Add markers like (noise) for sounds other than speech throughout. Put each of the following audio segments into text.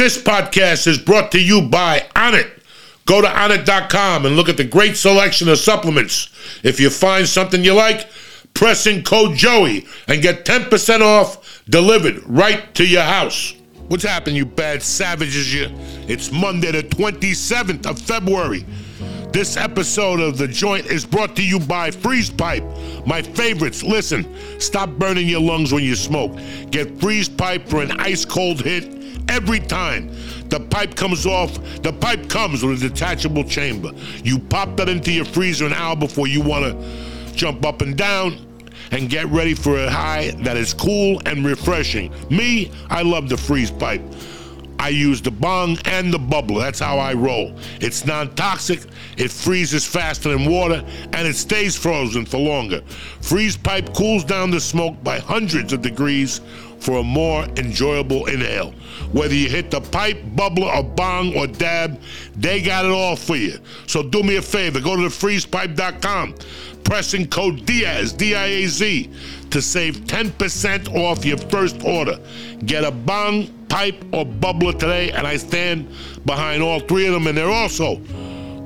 This podcast is brought to you by Onnit. Go to onnit.com and look at the great selection of supplements. If you find something you like, press in code Joey and get 10% off delivered right to your house. What's happening, you bad savages? You? It's Monday, the 27th of February. This episode of The Joint is brought to you by Freeze Pipe, my favorites. Listen, stop burning your lungs when you smoke. Get Freeze Pipe for an ice cold hit every time. The pipe comes off, the pipe comes with a detachable chamber. You pop that into your freezer an hour before you want to jump up and down and get ready for a high that is cool and refreshing. Me, I love the freeze pipe. I use the bong and the bubbler. That's how I roll. It's non toxic, it freezes faster than water, and it stays frozen for longer. Freeze pipe cools down the smoke by hundreds of degrees for a more enjoyable inhale. Whether you hit the pipe, bubbler, or bong, or dab, they got it all for you. So do me a favor go to thefreezepipe.com, press in code DIAZ, D I A Z, to save 10% off your first order. Get a bong, pipe, or bubbler today, and I stand behind all three of them, and they're also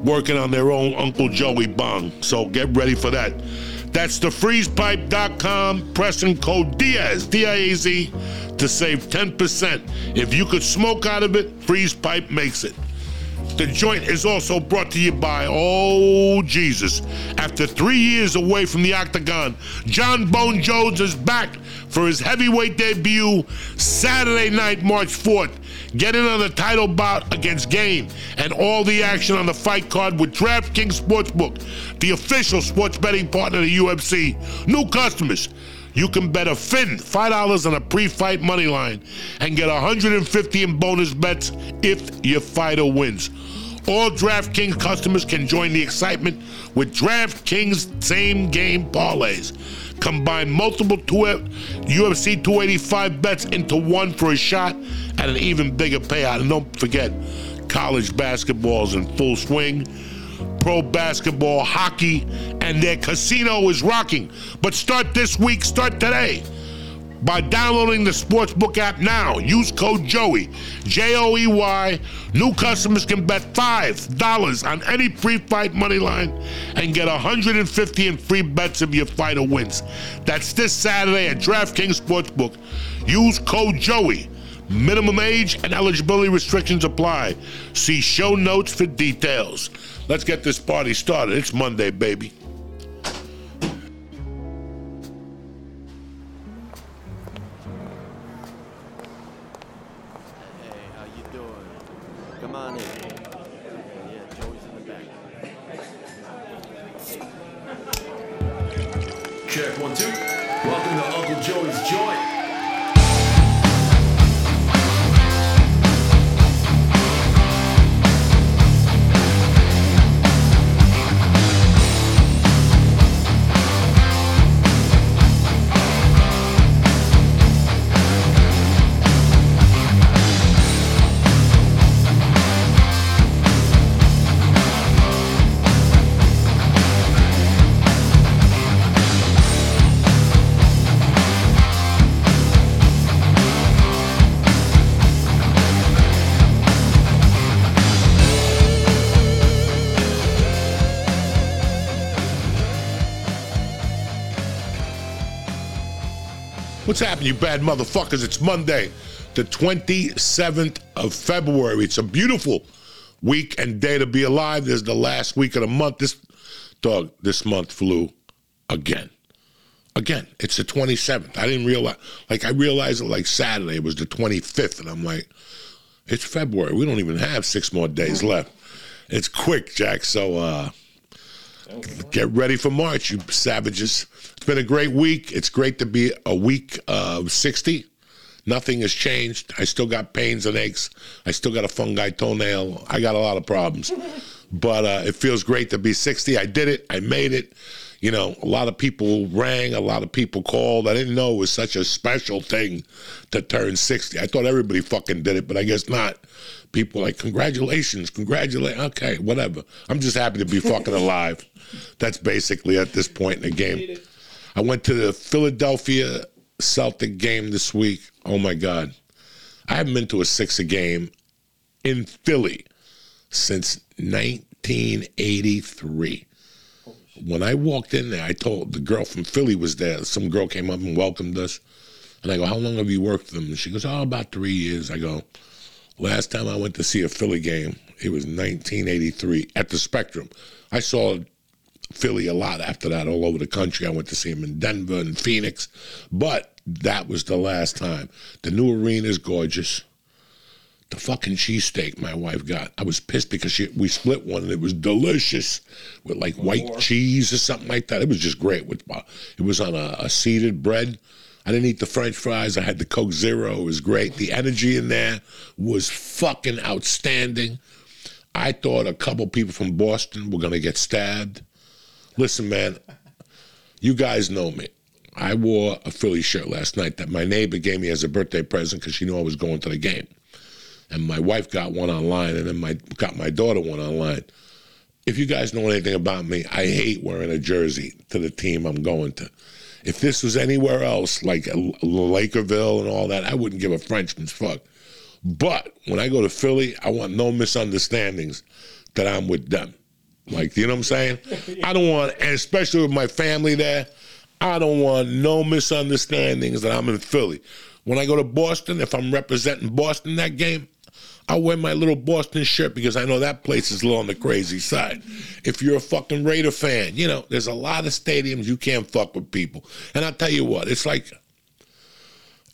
working on their own Uncle Joey bong. So get ready for that. That's thefreezepipe.com, pressing code DIAZ, D-I-A-Z, to save 10%. If you could smoke out of it, Freeze Pipe makes it. The joint is also brought to you by Oh Jesus. After three years away from the octagon, Jon Bones Jones is back for his heavyweight debut Saturday night, March 4th. Get in on the title bout against Gane and all the action on the fight card with DraftKings Sportsbook, the official sports betting partner of the UFC. New customers. You can bet a fin $5 on a pre-fight money line and get 150 in bonus bets if your fighter wins. All DraftKings customers can join the excitement with DraftKings same game parlays. Combine multiple two, UFC 285 bets into one for a shot at an even bigger payout. And don't forget, college basketball is in full swing pro basketball, hockey, and their casino is rocking. But start this week, start today. By downloading the Sportsbook app now, use code JOEY, J O E Y. New customers can bet $5 on any pre fight money line and get 150 in free bets if your fighter wins. That's this Saturday at DraftKings Sportsbook. Use code JOEY. Minimum age and eligibility restrictions apply. See show notes for details. Let's get this party started. It's Monday, baby. What's happening, you bad motherfuckers? It's Monday, the 27th of February. It's a beautiful week and day to be alive. This is the last week of the month. This dog, this month flew again. Again, it's the 27th. I didn't realize, like, I realized it like Saturday, was the 25th, and I'm like, it's February. We don't even have six more days left. It's quick, Jack. So, uh, Get ready for March, you savages. It's been a great week. It's great to be a week of 60. Nothing has changed. I still got pains and aches. I still got a fungi toenail. I got a lot of problems. But uh, it feels great to be 60. I did it. I made it. You know, a lot of people rang, a lot of people called. I didn't know it was such a special thing to turn 60. I thought everybody fucking did it, but I guess not. People like, congratulations, congratulate. Okay, whatever. I'm just happy to be fucking alive. (laughs) That's basically at this point in the game. I went to the Philadelphia Celtic game this week. Oh my God. I haven't been to a Sixers game in Philly since 1983. When I walked in there, I told the girl from Philly was there. Some girl came up and welcomed us. And I go, How long have you worked for them? And she goes, Oh, about three years. I go, Last time I went to see a Philly game, it was 1983 at the Spectrum. I saw Philly a lot after that, all over the country. I went to see him in Denver and Phoenix, but that was the last time. The new arena is gorgeous. The fucking cheesesteak my wife got. I was pissed because she, we split one and it was delicious with like white cheese or something like that. It was just great. With uh, it was on a, a seeded bread. I didn't eat the French fries. I had the Coke Zero. It was great. The energy in there was fucking outstanding. I thought a couple people from Boston were gonna get stabbed. Listen, man, you guys know me. I wore a Philly shirt last night that my neighbor gave me as a birthday present because she knew I was going to the game. And my wife got one online, and then my got my daughter one online. If you guys know anything about me, I hate wearing a jersey to the team I'm going to. If this was anywhere else, like Lakerville and all that, I wouldn't give a Frenchman's fuck. But when I go to Philly, I want no misunderstandings that I'm with them. Like, you know what I'm saying? I don't want, and especially with my family there, I don't want no misunderstandings that I'm in Philly. When I go to Boston, if I'm representing Boston that game, I wear my little Boston shirt because I know that place is a little on the crazy side. If you're a fucking Raider fan, you know, there's a lot of stadiums you can't fuck with people. And I'll tell you what, it's like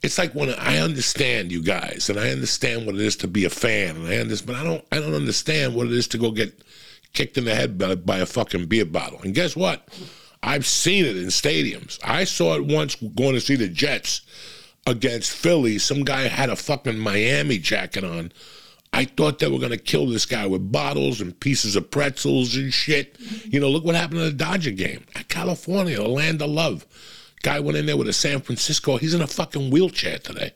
it's like when I understand you guys and I understand what it is to be a fan and I understand but I don't I don't understand what it is to go get kicked in the head by, by a fucking beer bottle. And guess what? I've seen it in stadiums. I saw it once going to see the Jets against Philly. Some guy had a fucking Miami jacket on. I thought they were going to kill this guy with bottles and pieces of pretzels and shit. You know, look what happened in the Dodger game. California, the land of love. Guy went in there with a San Francisco. He's in a fucking wheelchair today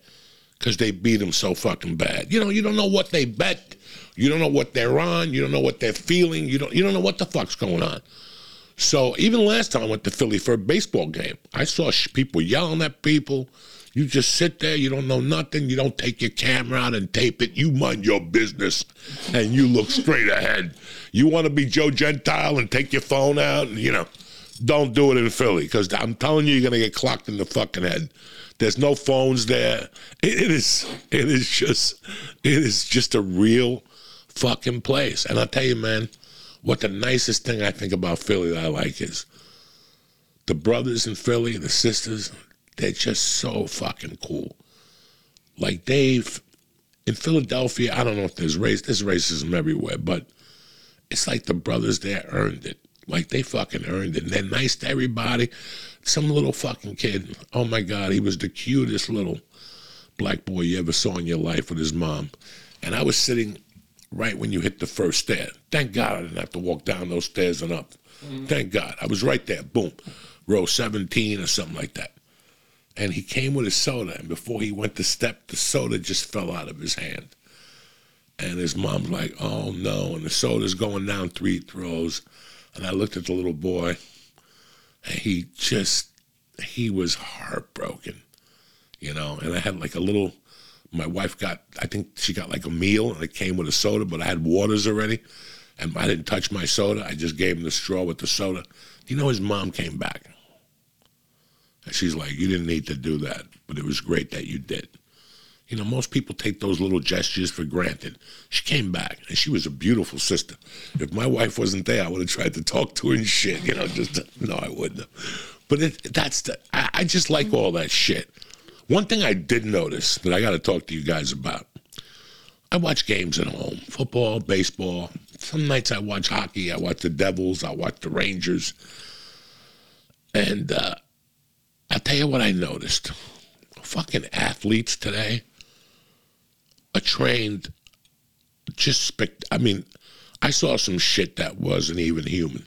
because they beat him so fucking bad. You know, you don't know what they bet. You don't know what they're on. You don't know what they're feeling. You don't. You don't know what the fuck's going on. So even last time I went to Philly for a baseball game, I saw people yelling at people. You just sit there, you don't know nothing, you don't take your camera out and tape it, you mind your business and you look straight ahead. You want to be Joe Gentile and take your phone out and, you know, don't do it in Philly because I'm telling you, you're going to get clocked in the fucking head. There's no phones there. It, it is, it is just, it is just a real fucking place. And I'll tell you, man, what the nicest thing I think about Philly that I like is the brothers in Philly, the sisters, they're just so fucking cool. Like they've in Philadelphia, I don't know if there's race, there's racism everywhere, but it's like the brothers there earned it. Like they fucking earned it. And they're nice to everybody. Some little fucking kid, oh my God, he was the cutest little black boy you ever saw in your life with his mom. And I was sitting right when you hit the first stair. Thank God I didn't have to walk down those stairs and up. Mm-hmm. Thank God. I was right there. Boom. Row 17 or something like that. And he came with his soda, and before he went to step, the soda just fell out of his hand. And his mom's like, oh no. And the soda's going down three throws. And I looked at the little boy, and he just, he was heartbroken, you know. And I had like a little, my wife got, I think she got like a meal, and it came with a soda, but I had waters already. And I didn't touch my soda. I just gave him the straw with the soda. You know, his mom came back. And she's like, You didn't need to do that, but it was great that you did. You know, most people take those little gestures for granted. She came back, and she was a beautiful sister. If my wife wasn't there, I would have tried to talk to her and shit. You know, just no, I wouldn't. Have. But it, that's the. I, I just like all that shit. One thing I did notice that I got to talk to you guys about. I watch games at home, football, baseball. Some nights I watch hockey. I watch the Devils. I watch the Rangers. And uh, I'll tell you what I noticed. Fucking athletes today are trained just spect. I mean, I saw some shit that wasn't even human.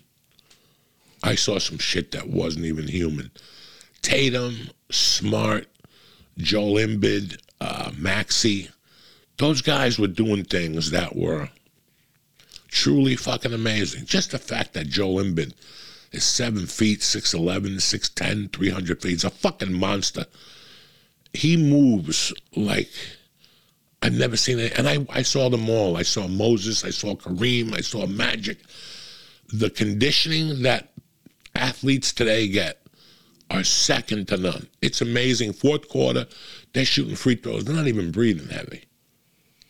I saw some shit that wasn't even human. Tatum, Smart, Joel Embiid, uh, Maxey, those guys were doing things that were truly fucking amazing. Just the fact that Joel Embiid is seven feet, 6'11, 6'10, 300 feet. He's a fucking monster. He moves like I've never seen it. And I, I saw them all. I saw Moses, I saw Kareem, I saw Magic. The conditioning that athletes today get are second to none. It's amazing. Fourth quarter, they're shooting free throws. They're not even breathing heavy.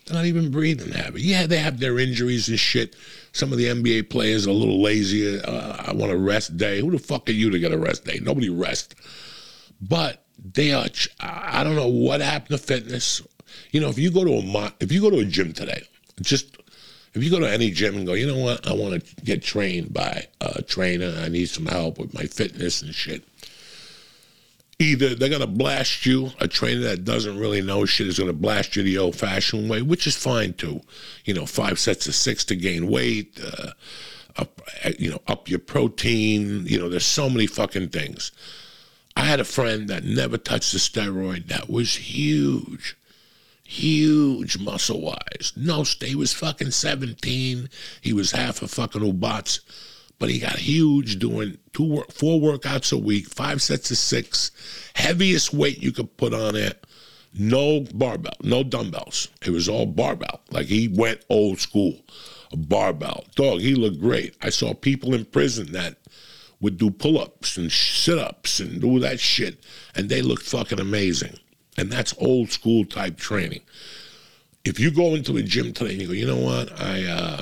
They're not even breathing heavy. Yeah, they have their injuries and shit. Some of the NBA players are a little lazy. Uh, I want a rest day. Who the fuck are you to get a rest day? Nobody rest. But they are. I don't know what happened to fitness. You know, if you go to a if you go to a gym today, just if you go to any gym and go, you know what, I want to get trained by a trainer. I need some help with my fitness and shit either they're going to blast you, a trainer that doesn't really know shit is going to blast you the old fashioned way, which is fine too. You know, five sets of six to gain weight, uh, up, you know, up your protein. You know, there's so many fucking things. I had a friend that never touched a steroid that was huge. Huge muscle wise. No, he was fucking 17. He was half a fucking Ubats but he got huge doing two work, four workouts a week, five sets of six, heaviest weight you could put on it. No barbell, no dumbbells. It was all barbell. Like he went old school, a barbell. Dog, he looked great. I saw people in prison that would do pull ups and sit ups and do that shit, and they looked fucking amazing. And that's old school type training. If you go into a gym today and you go, you know what, I, uh,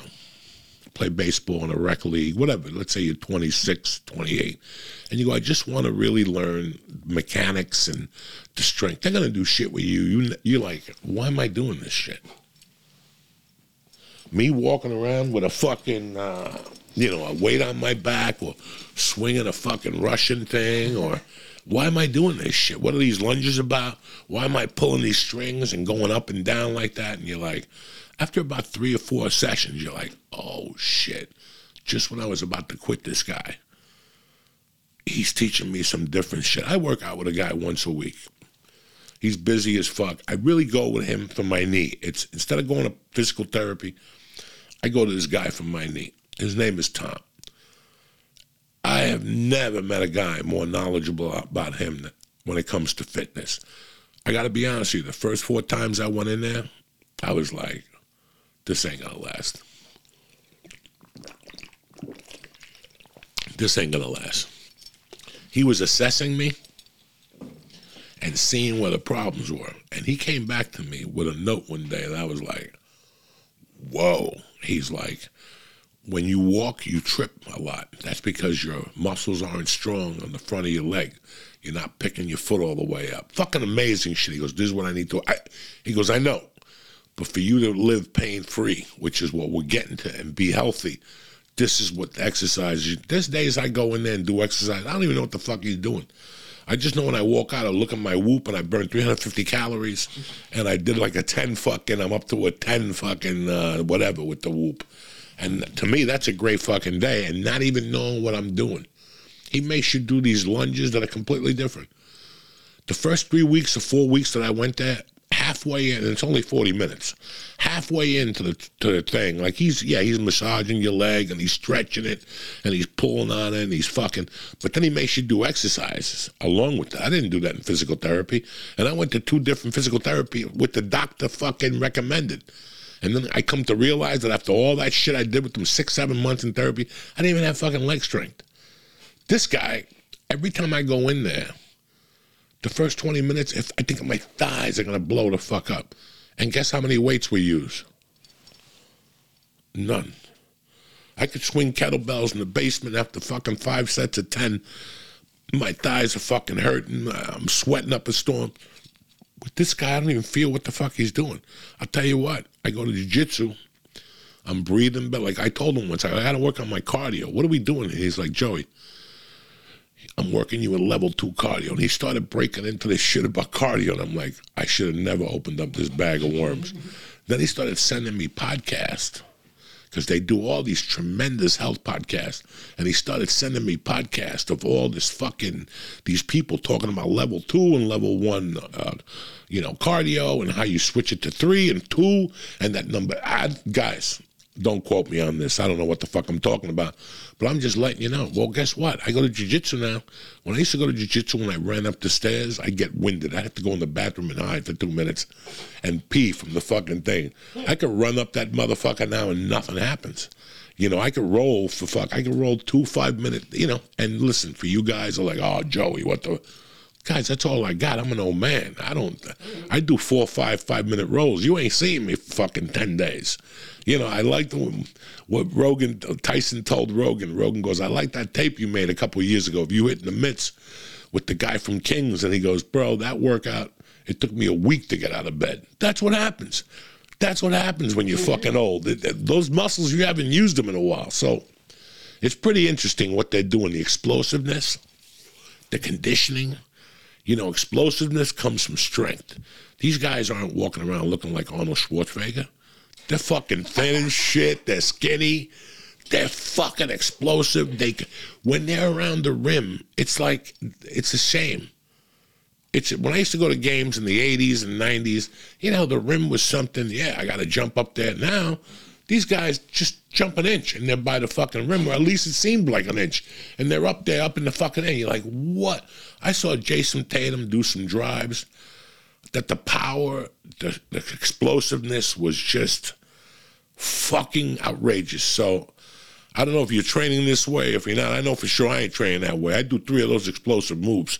play baseball in a rec league, whatever. Let's say you're 26, 28, and you go, I just want to really learn mechanics and the strength. They're gonna do shit with you. You you're like, why am I doing this shit? Me walking around with a fucking, uh, you know, a weight on my back or swinging a fucking Russian thing or why am I doing this shit? What are these lunges about? Why am I pulling these strings and going up and down like that? And you're like, after about three or four sessions, you're like, oh shit, just when I was about to quit this guy, he's teaching me some different shit. I work out with a guy once a week. He's busy as fuck. I really go with him for my knee. It's instead of going to physical therapy, I go to this guy for my knee. His name is Tom. I have never met a guy more knowledgeable about him when it comes to fitness. I got to be honest with you. The first four times I went in there, I was like, this ain't gonna last. This ain't gonna last. He was assessing me and seeing where the problems were. And he came back to me with a note one day, and I was like, whoa. He's like, when you walk, you trip a lot. That's because your muscles aren't strong on the front of your leg. You're not picking your foot all the way up. Fucking amazing shit. He goes, this is what I need to. I, he goes, I know. But for you to live pain free, which is what we're getting to, and be healthy, this is what exercise. There's days I go in there and do exercise. I don't even know what the fuck he's doing. I just know when I walk out, I look at my whoop and I burn 350 calories, and I did like a 10 fucking. I'm up to a 10 fucking uh, whatever with the whoop, and to me that's a great fucking day, and not even knowing what I'm doing. He makes you do these lunges that are completely different. The first three weeks or four weeks that I went there, halfway in, and it's only 40 minutes, halfway into the, to the thing, like he's, yeah, he's massaging your leg and he's stretching it and he's pulling on it and he's fucking, but then he makes you do exercises along with that. I didn't do that in physical therapy. And I went to two different physical therapy with the doctor fucking recommended. And then I come to realize that after all that shit I did with them six, seven months in therapy, I didn't even have fucking leg strength. This guy, every time I go in there, the first 20 minutes, if I think my thighs are gonna blow the fuck up. And guess how many weights we use? None. I could swing kettlebells in the basement after fucking five sets of 10. My thighs are fucking hurting. I'm sweating up a storm. With this guy, I don't even feel what the fuck he's doing. I'll tell you what, I go to jiu jitsu. I'm breathing better. Like I told him once, I got to work on my cardio. What are we doing? And he's like, Joey, I'm working you in level two cardio. And he started breaking into this shit about cardio. And I'm like, I should have never opened up this bag of worms. then he started sending me podcasts because they do all these tremendous health podcasts. And he started sending me podcasts of all this fucking, these people talking about level two and level one, uh, you know, cardio and how you switch it to three and two and that number. I, guys, Don't quote me on this. I don't know what the fuck I'm talking about. But I'm just letting you know. Well, guess what? I go to jiu-jitsu now. When I used to go to jiu-jitsu, when I ran up the stairs, I get winded. I have to go in the bathroom and hide for two minutes and pee from the fucking thing. I could run up that motherfucker now and nothing happens. You know, I could roll for fuck. I could roll two five minute. You know, and listen for you guys are like, oh Joey, what the guys? That's all I got. I'm an old man. I don't. I do four, five, five minute rolls. You ain't seeing me fucking ten days. You know, I like what Rogan Tyson told Rogan. Rogan goes, I like that tape you made a couple of years ago. If you hit in the mitts with the guy from Kings, and he goes, bro, that workout. It took me a week to get out of bed. That's what happens. That's what happens when you're fucking old. Those muscles, you haven't used them in a while. So it's pretty interesting what they're doing. The explosiveness, the conditioning. You know, explosiveness comes from strength. These guys aren't walking around looking like Arnold Schwarzenegger. They're fucking thin and shit. They're skinny. They're fucking explosive. They, when they're around the rim, it's like it's a shame it's when I used to go to games in the 80s and 90s, you know, the rim was something, yeah, I got to jump up there. Now, these guys just jump an inch and they're by the fucking rim, or at least it seemed like an inch. And they're up there, up in the fucking air. You're like, what? I saw Jayson Tatum do some drives that the power, the, the explosiveness was just fucking outrageous. So, I don't know if you're training this way. If you're not, I know for sure I ain't training that way. I do three of those explosive moves.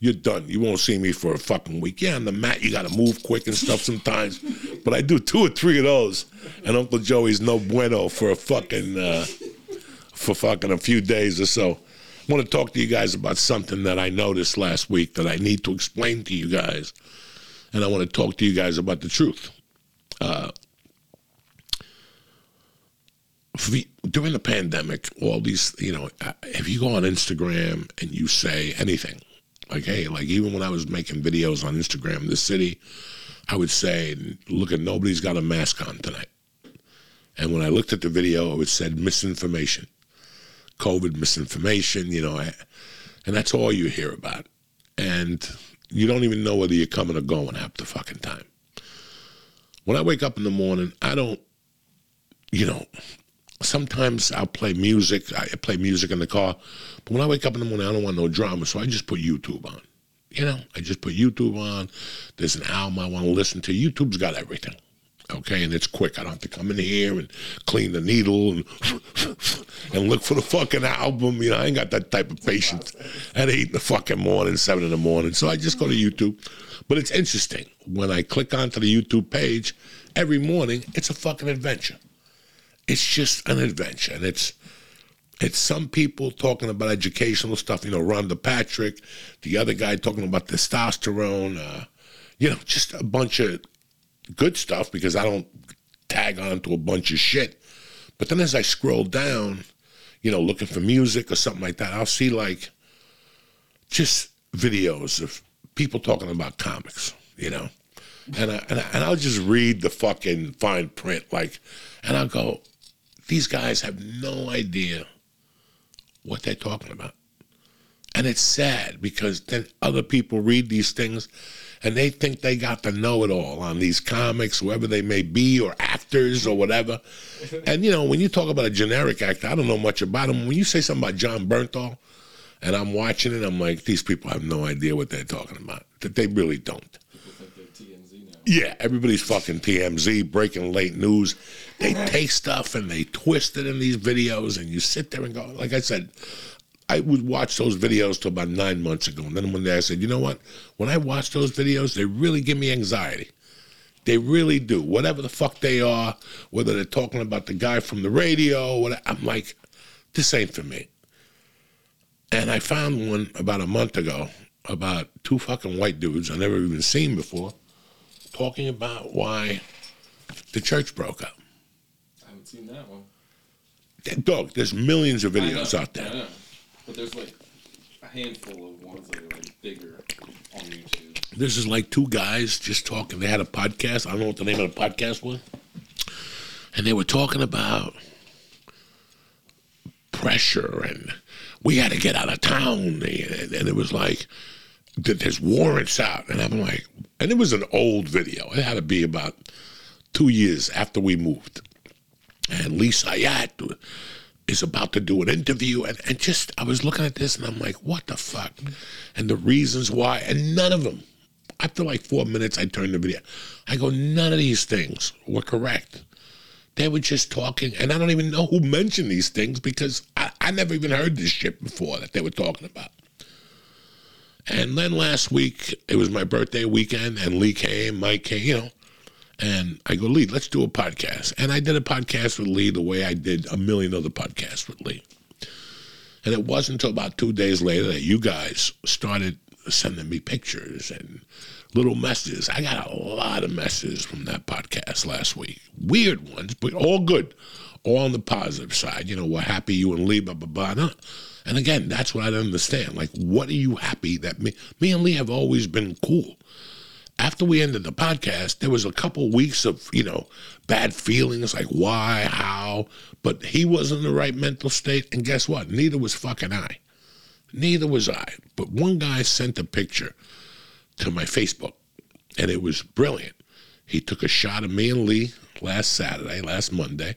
You're done. You won't see me for a fucking week. Yeah, on the mat, you got to move quick and stuff sometimes. But I do two or three of those. And Uncle Joey's no bueno for a fucking, uh, for fucking a few days or so. I want to talk to you guys about something that I noticed last week that I need to explain to you guys. And I want to talk to you guys about the truth. v- during the pandemic, all these, you know, uh, if you go on Instagram and you say anything, like, hey, like even when I was making videos on Instagram, the city, I would say, look at nobody's got a mask on tonight. And when I looked at the video, it said misinformation, COVID misinformation, you know, and that's all you hear about. And you don't even know whether you're coming or going half the fucking time. When I wake up in the morning, I don't, you know, sometimes I'll play music. I play music in the car. But when I wake up in the morning, I don't want no drama. So I just put YouTube on. You know, I just put YouTube on. There's an album I want to listen to. YouTube's got everything. Okay, and it's quick. I don't have to come in here and clean the needle and (laughs) and look for the fucking album. You know, I ain't got that type of patience at eight in the fucking morning, seven in the morning. So I just go to YouTube. But it's interesting. When I click onto the YouTube page, every morning it's a fucking adventure it's just an adventure and it's it's some people talking about educational stuff you know rhonda patrick the other guy talking about testosterone uh, you know just a bunch of good stuff because i don't tag on to a bunch of shit. But then as i scroll down you know looking for music or something like that i'll see like just videos of people talking about comics you know? And, I, and, I, and I'll just read the fucking fine print, like, and I'll go, these guys have no idea what they're talking about. And it's sad because then other people read these things and they think they got the know it all on these comics, whoever they may be, or actors or whatever. And, you know, when you talk about a generic actor, I don't know much about him. When you say something about Jon Bernthal, and I'm watching it, I'm like, these people have no idea what they're talking about. That they really don't. Yeah, everybody's fucking TMZ, breaking late news. They take stuff and they twist it in these videos, and you sit there and go, like I said, I would watch those videos till about nine months ago. And then one day I said, you know what? When I watch those videos, they really give me anxiety. They really do. Whatever the fuck they are, whether they're talking about the guy from the radio, what I'm like, this ain't for me. And I found one about a month ago about two fucking white dudes I never even seen before talking about why the church broke up. Haven't seen that one. Dog, there's millions of videos know, out there. I know. But there's like a handful of ones that are like bigger on YouTube. This is like two guys just talking. They had a podcast. I don't know what the name of the podcast was. And they were talking about pressure and we had to get out of town. And, and it was like, there's warrants out. And I'm like, and it was an old video. It had to be about two years after we moved. And Lee Syatt is about to do an interview, and, and just I was looking at this and I'm like, what the fuck? And the reasons why, and none of them. After like four minutes, I turned the video. I go, none of these things were correct. They were just talking, and I don't even know who mentioned these things because I, I never even heard this shit before that they were talking about. And then last week, it was my birthday weekend, and Lee came, Mike came, you know. And I go, Lee, let's do a podcast. And I did a podcast with Lee the way I did a million other podcasts with Lee. And it wasn't until about two days later that you guys started sending me pictures and little messages. I got a lot of messages from that podcast last week. Weird ones, but all good. All on the positive side. You know, we're happy you and Lee, blah, blah, blah. No. Uh, and again, that's what I don't understand. Like, what are you happy that me, me and Lee have always been cool? After we ended the podcast, there was a couple weeks of, you know, bad feelings like why, how, but he wasn't in the right mental state. And guess what? Neither was fucking I. Neither was I. But one guy sent a picture to my Facebook, and it was brilliant. He took a shot of me and Lee last Saturday, last Monday,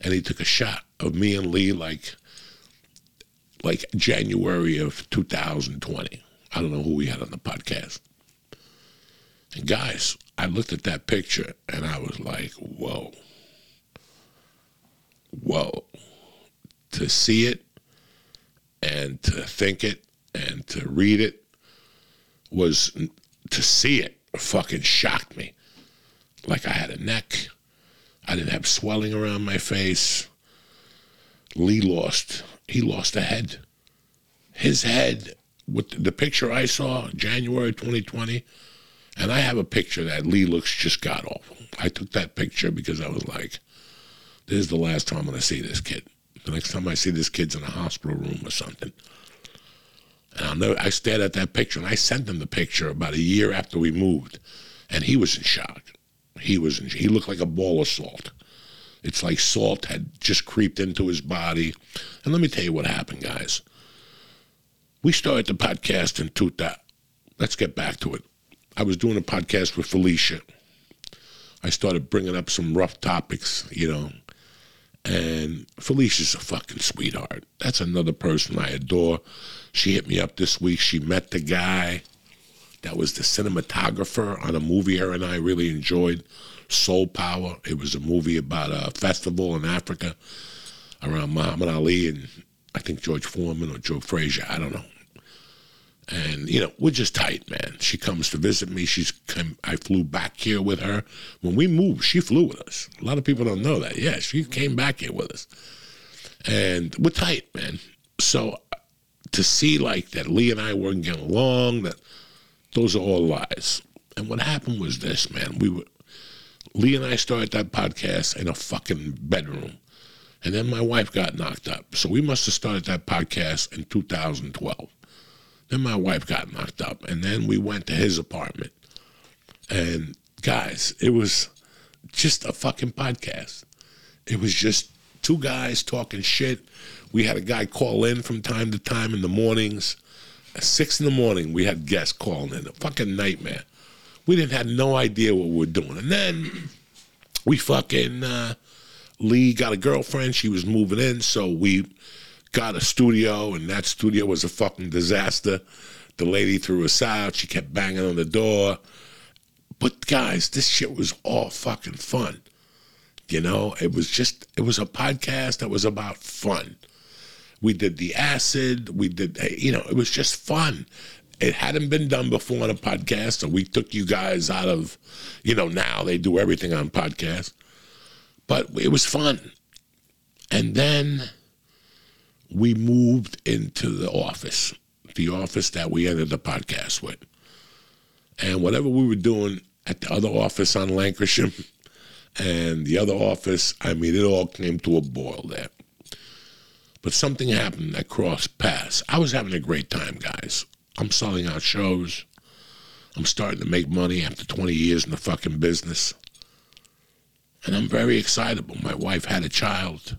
and he took a shot of me and Lee like like January of 2020. I don't know who we had on the podcast. Guys, I looked at that picture and I was like, whoa. Whoa. To see it and to think it and to read it was to see it fucking shocked me. Like I had a neck. I didn't have swelling around my face. Lee lost. He lost a head. His head, with the picture I saw, January 2020, and I have a picture that Lee looks just god awful. I took that picture because I was like, this is the last time I'm going to see this kid. The next time I see this kid's in a hospital room or something. And I'll know, I stared at that picture and I sent him the picture about a year after we moved. And he was in shock. He was in, he looked like a ball of salt. It's like salt had just creeped into his body. And let me tell you what happened, guys. We started the podcast in 2000. Let's get back to it. I was doing a podcast with Felicia. I started bringing up some rough topics, you know. And Felicia's a fucking sweetheart. That's another person I adore. She hit me up this week. She met the guy that was the cinematographer on a movie her and I really enjoyed, Soul Power. It was a movie about a festival in Africa around Muhammad Ali and I think George Foreman or Joe Frazier. I don't know and you know we're just tight, man. She comes to visit me. She's come. I flew back here with her when we moved. She flew with us. A lot of people don't know that. Yeah, she came back here with us, and we're tight, man. So to see like that, Lee and I weren't getting along. That those are all lies. And what happened was this, man. We were Lee and I started that podcast in a fucking bedroom. And then my wife got knocked up. So we must have started that podcast in 2012. Then my wife got knocked up, and then we went to his apartment. And guys, it was just a fucking podcast. It was just two guys talking shit. We had a guy call in from time to time in the mornings. At six in the morning, we had guests calling in. A fucking nightmare. We didn't have no idea what we were doing. And then we fucking uh, Lee got a girlfriend. She was moving in, so we got a studio, and that studio was a fucking disaster. The lady threw us out. She kept banging on the door. But guys, this shit was all fucking fun. You know, it was just, it was a podcast that was about fun. We did the acid. We did, you know, it was just fun. It hadn't been done before on a podcast, so we took you guys out of, you know, now they do everything on podcast. But it was fun. And then we moved into the office, the office that we ended the podcast with. And whatever we were doing at the other office on Lankershim and the other office, I mean, it all came to a boil there. But something happened that crossed paths. I was having a great time, guys. I'm selling out shows. I'm starting to make money after 20 years in the fucking business. And I'm very excitable. My wife had a child.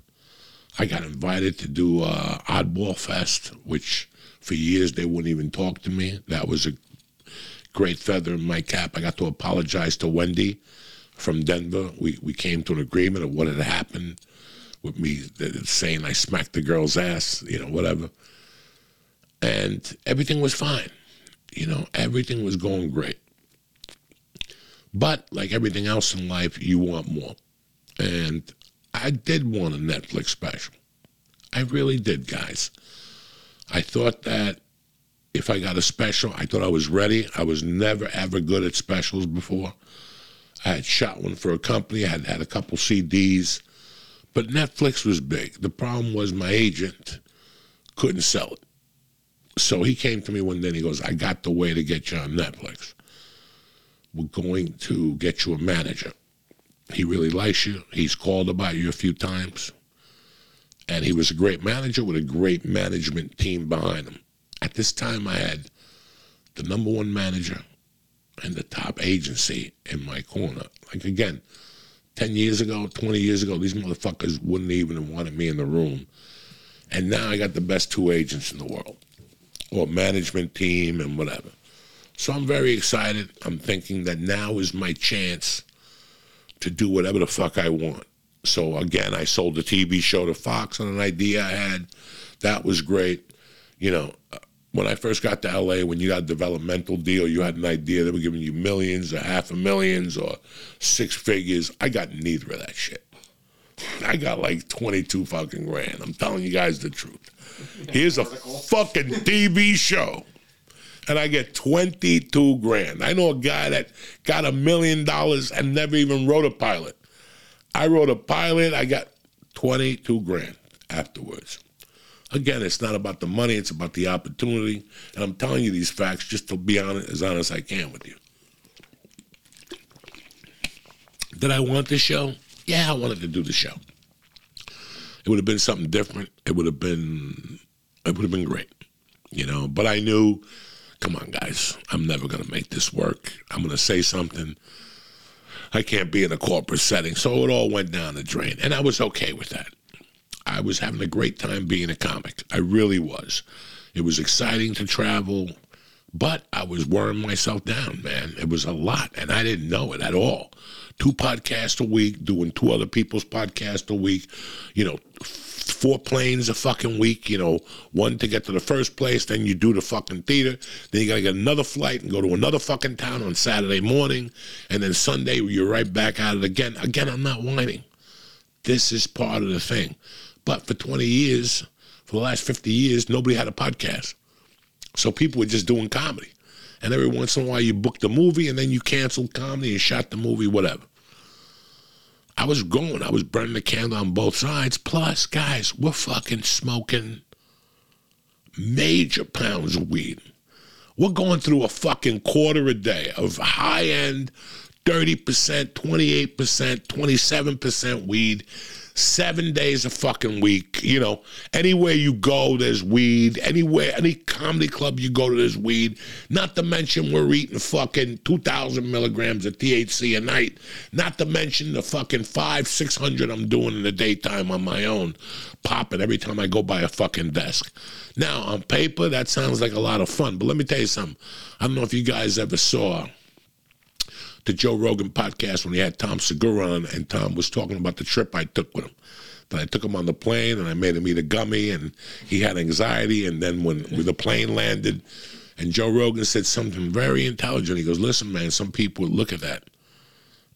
I got invited to do uh, Oddball Fest, which for years they wouldn't even talk to me. That was a great feather in my cap. I got to apologize to Wendy from Denver. We we came to an agreement of what had happened with me saying I smacked the girl's ass, you know, whatever. And everything was fine. You know, everything was going great. But like everything else in life, you want more. And I did want a Netflix special. I really did, guys. I thought that if I got a special, I thought I was ready. I was never ever good at specials before. I had shot one for a company. I had had a couple CDs, but Netflix was big. The problem was my agent couldn't sell it. So he came to me one day and he goes, I got the way to get you on Netflix. We're going to get you a manager. He really likes you. He's called about you a few times. And he was a great manager with a great management team behind him. At this time, I had the number one manager and the top agency in my corner. Like, again, 10 years ago, 20 years ago, these motherfuckers wouldn't even have wanted me in the room. And now I got the best two agents in the world, or management team and whatever. So I'm very excited. I'm thinking that now is my chance to do whatever the fuck I want. So again, I sold the TV show to Fox on an idea I had. That was great. You know, when I first got to LA, when you got a developmental deal, you had an idea they were giving you millions or half a millions or six figures. I got neither of that shit. I got like 22 fucking grand. I'm telling you guys the truth. Here's a fucking TV show. And I get 22 grand. I know a guy that got a million dollars and never even wrote a pilot. I wrote a pilot, I got 22 grand afterwards. Again, it's not about the money, it's about the opportunity. And I'm telling you these facts just to be honest, as honest as I can with you. Did I want the show? Yeah, I wanted to do the show. It would have been something different. It would have been it would have been great. You know, but I knew, come on guys, I'm never gonna make this work. I'm gonna say something. I can't be in a corporate setting. So it all went down the drain. And I was okay with that. I was having a great time being a comic. I really was. It was exciting to travel, but I was wearing myself down, man. It was a lot, and I didn't know it at all. Two podcasts a week, doing two other people's podcasts a week, you know, four planes a fucking week, you know, one to get to the first place, then you do the fucking theater, then you gotta get another flight and go to another fucking town on Saturday morning, and then Sunday you're right back at it again. Again, I'm not whining. This is part of the thing. But for 20 years, for the last 50 years, nobody had a podcast. So people were just doing comedy. And every once in a while, you booked a movie and then you canceled comedy and shot the movie, whatever. I was going, I was burning the candle on both sides. Plus, guys, we're fucking smoking major pounds of weed. We're going through a fucking quarter a day of high end 30%, 28%, 27% weed, seven days a fucking week. You know, anywhere you go, there's weed. Anywhere, any comedy club you go to, there's weed. Not to mention we're eating fucking 2,000 milligrams of THC a night. Not to mention the fucking five, 600 I'm doing in the daytime on my own, popping every time I go by a fucking desk. Now, on paper, that sounds like a lot of fun, but let me tell you something. I don't know if you guys ever saw the Joe Rogan podcast when he had Tom Segura on, and Tom was talking about the trip I took with him. That I took him on the plane and I made him eat a gummy, and he had anxiety. And then when, when the plane landed, and Joe Rogan said something very intelligent. He goes, "Listen, man, some people look at that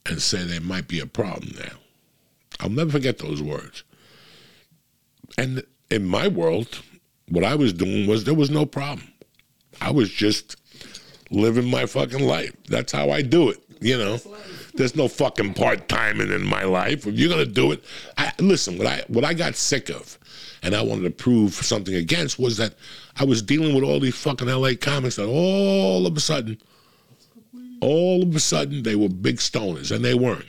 and say there might be a problem there." I'll never forget those words. And in my world, what I was doing was there was no problem. I was just living my fucking life. That's how I do it. You know, there's no fucking part timing in my life. If you're gonna do it, I, listen. What I what I got sick of, and I wanted to prove something against, was that I was dealing with all these fucking LA comics that all of a sudden, all of a sudden they were big stoners, and they weren't.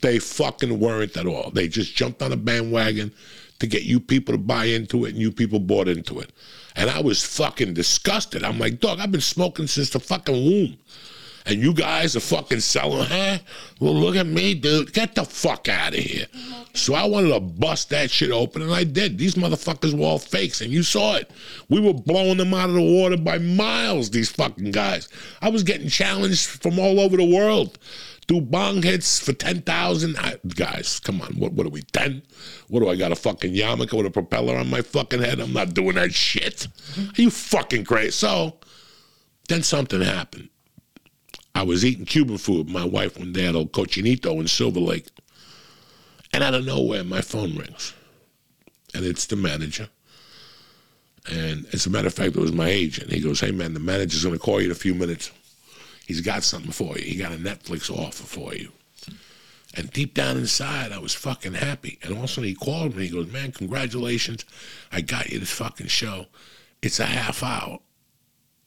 They fucking weren't at all. They just jumped on a bandwagon to get you people to buy into it, and you people bought into it. And I was fucking disgusted. I'm like, dog, I've been smoking since the fucking womb. And you guys are fucking selling, huh? Well, look at me, dude. Get the fuck out of here. So I wanted to bust that shit open, and I did. These motherfuckers were all fakes, and you saw it. We were blowing them out of the water by miles, these fucking guys. I was getting challenged from all over the world do bong hits for 10,000. Guys, come on. What, what are we, 10? What do I got, a fucking yarmulke with a propeller on my fucking head? I'm not doing that shit. Are you fucking crazy? So then something happened. I was eating Cuban food with my wife one day at El Cochinito in Silver Lake. And out of nowhere, my phone rings. And it's the manager. And as a matter of fact, it was my agent. He goes, Hey, man, the manager's going to call you in a few minutes. He's got something for you. He got a Netflix offer for you. And deep down inside, I was fucking happy. And all of a sudden, he called me. He goes, Man, congratulations. I got you this fucking show. It's a half hour.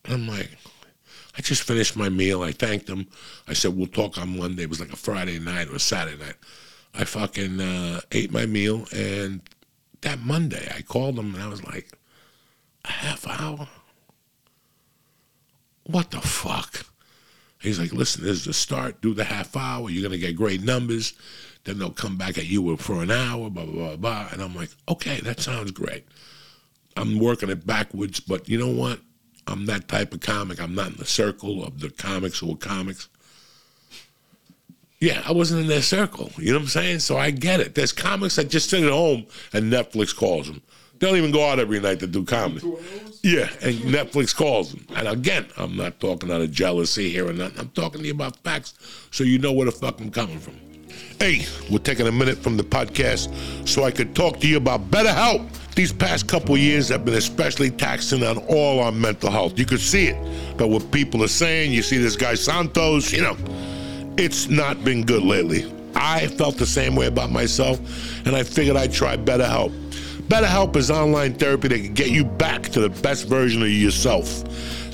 I'm like, I just finished my meal. I thanked him. I said, We'll talk on Monday. It was like a Friday night or a Saturday night. I fucking uh, ate my meal. And that Monday, I called him and I was like, A half hour? What the fuck? He's like, listen, this is the start. Do the half hour. You're going to get great numbers. Then they'll come back at you for an hour, blah, blah, blah, blah. And I'm like, okay, that sounds great. I'm working it backwards, but you know what? I'm that type of comic. I'm not in the circle of the comics who are comics. Yeah, I wasn't in their circle. You know what I'm saying? So I get it. There's comics that just sit at home and Netflix calls them. They don't even go out every night to do comedy. Yeah, and Netflix calls them. And again, I'm not talking out of jealousy here or nothing. I'm talking to you about facts so you know where the fuck I'm coming from. Hey, we're taking a minute from the podcast so I could talk to you about BetterHelp. These past couple years have been especially taxing on all our mental health. You could see it by what people are saying. You see this guy Santos, you know, it's not been good lately. I felt the same way about myself, and I figured I'd try BetterHelp. BetterHelp is online therapy that can get you back to the best version of yourself.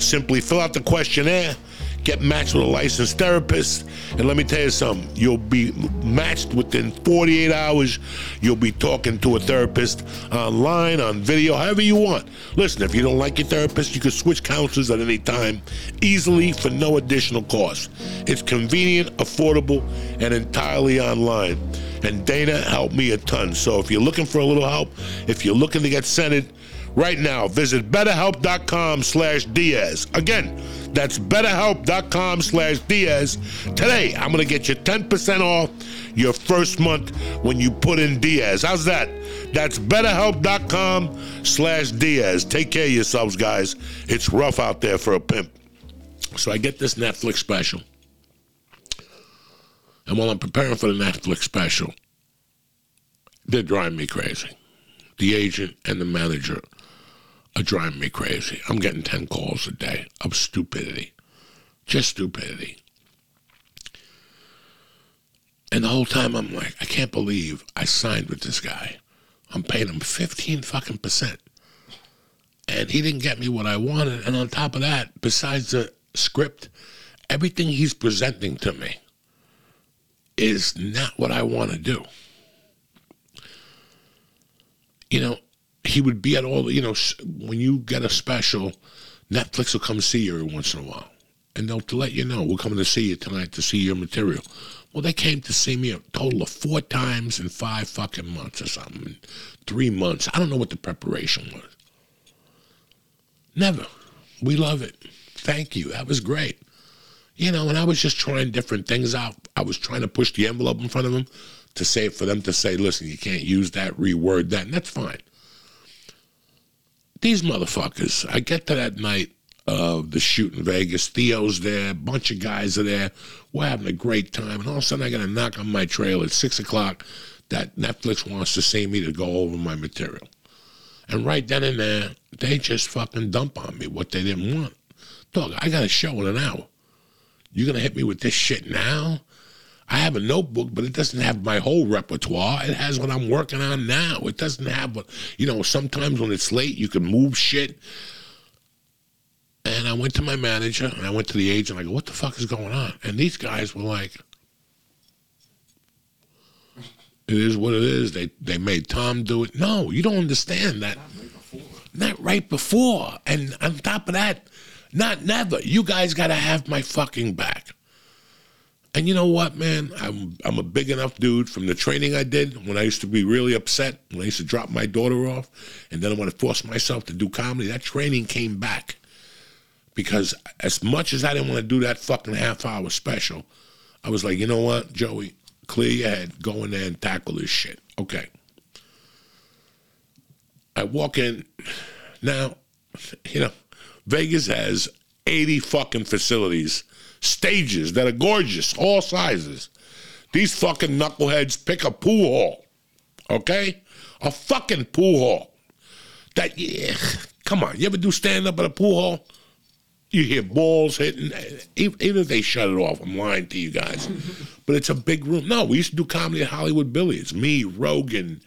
Simply fill out the questionnaire, get matched with a licensed therapist, and let me tell you something, you'll be matched within 48 hours. You'll be talking to a therapist online, on video, however you want. Listen, if you don't like your therapist, you can switch counselors at any time, easily for no additional cost. It's convenient, affordable, and entirely online. And Dana helped me a ton. So if you're looking for a little help, if you're looking to get centered, right now, visit betterhelp.com slash Diaz. Again, that's betterhelp.com slash Diaz. Today, I'm going to get you 10% off your first month when you put in Diaz. How's that? That's betterhelp.com slash Diaz. Take care of yourselves, guys. It's rough out there for a pimp. So I get this Netflix special. And while I'm preparing for the Netflix special, they're driving me crazy. The agent and the manager are driving me crazy. I'm getting 10 calls a day of stupidity. Just stupidity. And the whole time I'm like, I can't believe I signed with this guy. I'm paying him 15 fucking percent. And he didn't get me what I wanted. And on top of that, besides the script, everything he's presenting to me is not what I want to do. You know, he would be at all, you know, when you get a special, Netflix will come see you every once in a while. And they'll to let you know, we're coming to see you tonight to see your material. Well, they came to see me a total of four times in five fucking months or something. Three months. I don't know what the preparation was. Never. We love it. Thank you. That was great. You know, and I was just trying different things out. I was trying to push the envelope in front of them to say for them to say, listen, you can't use that, reword that, and that's fine. These motherfuckers, I get to that night of the shoot in Vegas. Theo's there, bunch of guys are there. We're having a great time. And all of a sudden, I got a knock on my trail at six o'clock that Netflix wants to see me to go over my material. And right then and there, they just fucking dump on me what they didn't want. Dog, I got a show in an hour. You're gonna hit me with this shit now? I have a notebook, but it doesn't have my whole repertoire. It has what I'm working on now. It doesn't have what you know. Sometimes when it's late, you can move shit. And I went to my manager and I went to the agent. I go, "What the fuck is going on?" And these guys were like, "It is what it is." They they made Tom do it. No, you don't understand that. Not right before. And on top of that, not never. You guys got to have my fucking back. And you know what, man? I'm I'm a big enough dude from the training I did when I used to be really upset, when I used to drop my daughter off, and then I want to force myself to do comedy. That training came back. Because as much as I didn't want to do that fucking half hour special, I was like, you know what, Joey, clear your head, go in there and tackle this shit. Okay. I walk in now, you know, Vegas has 80 fucking facilities, stages that are gorgeous, all sizes. These fucking knuckleheads pick a pool hall, okay? A fucking pool hall. That, yeah, come on, you ever do stand up at a pool hall? You hear balls hitting, even if they shut it off, I'm lying to you guys. (laughs) but it's a big room. No, we used to do comedy at Hollywood Billiards. Me, Rogan,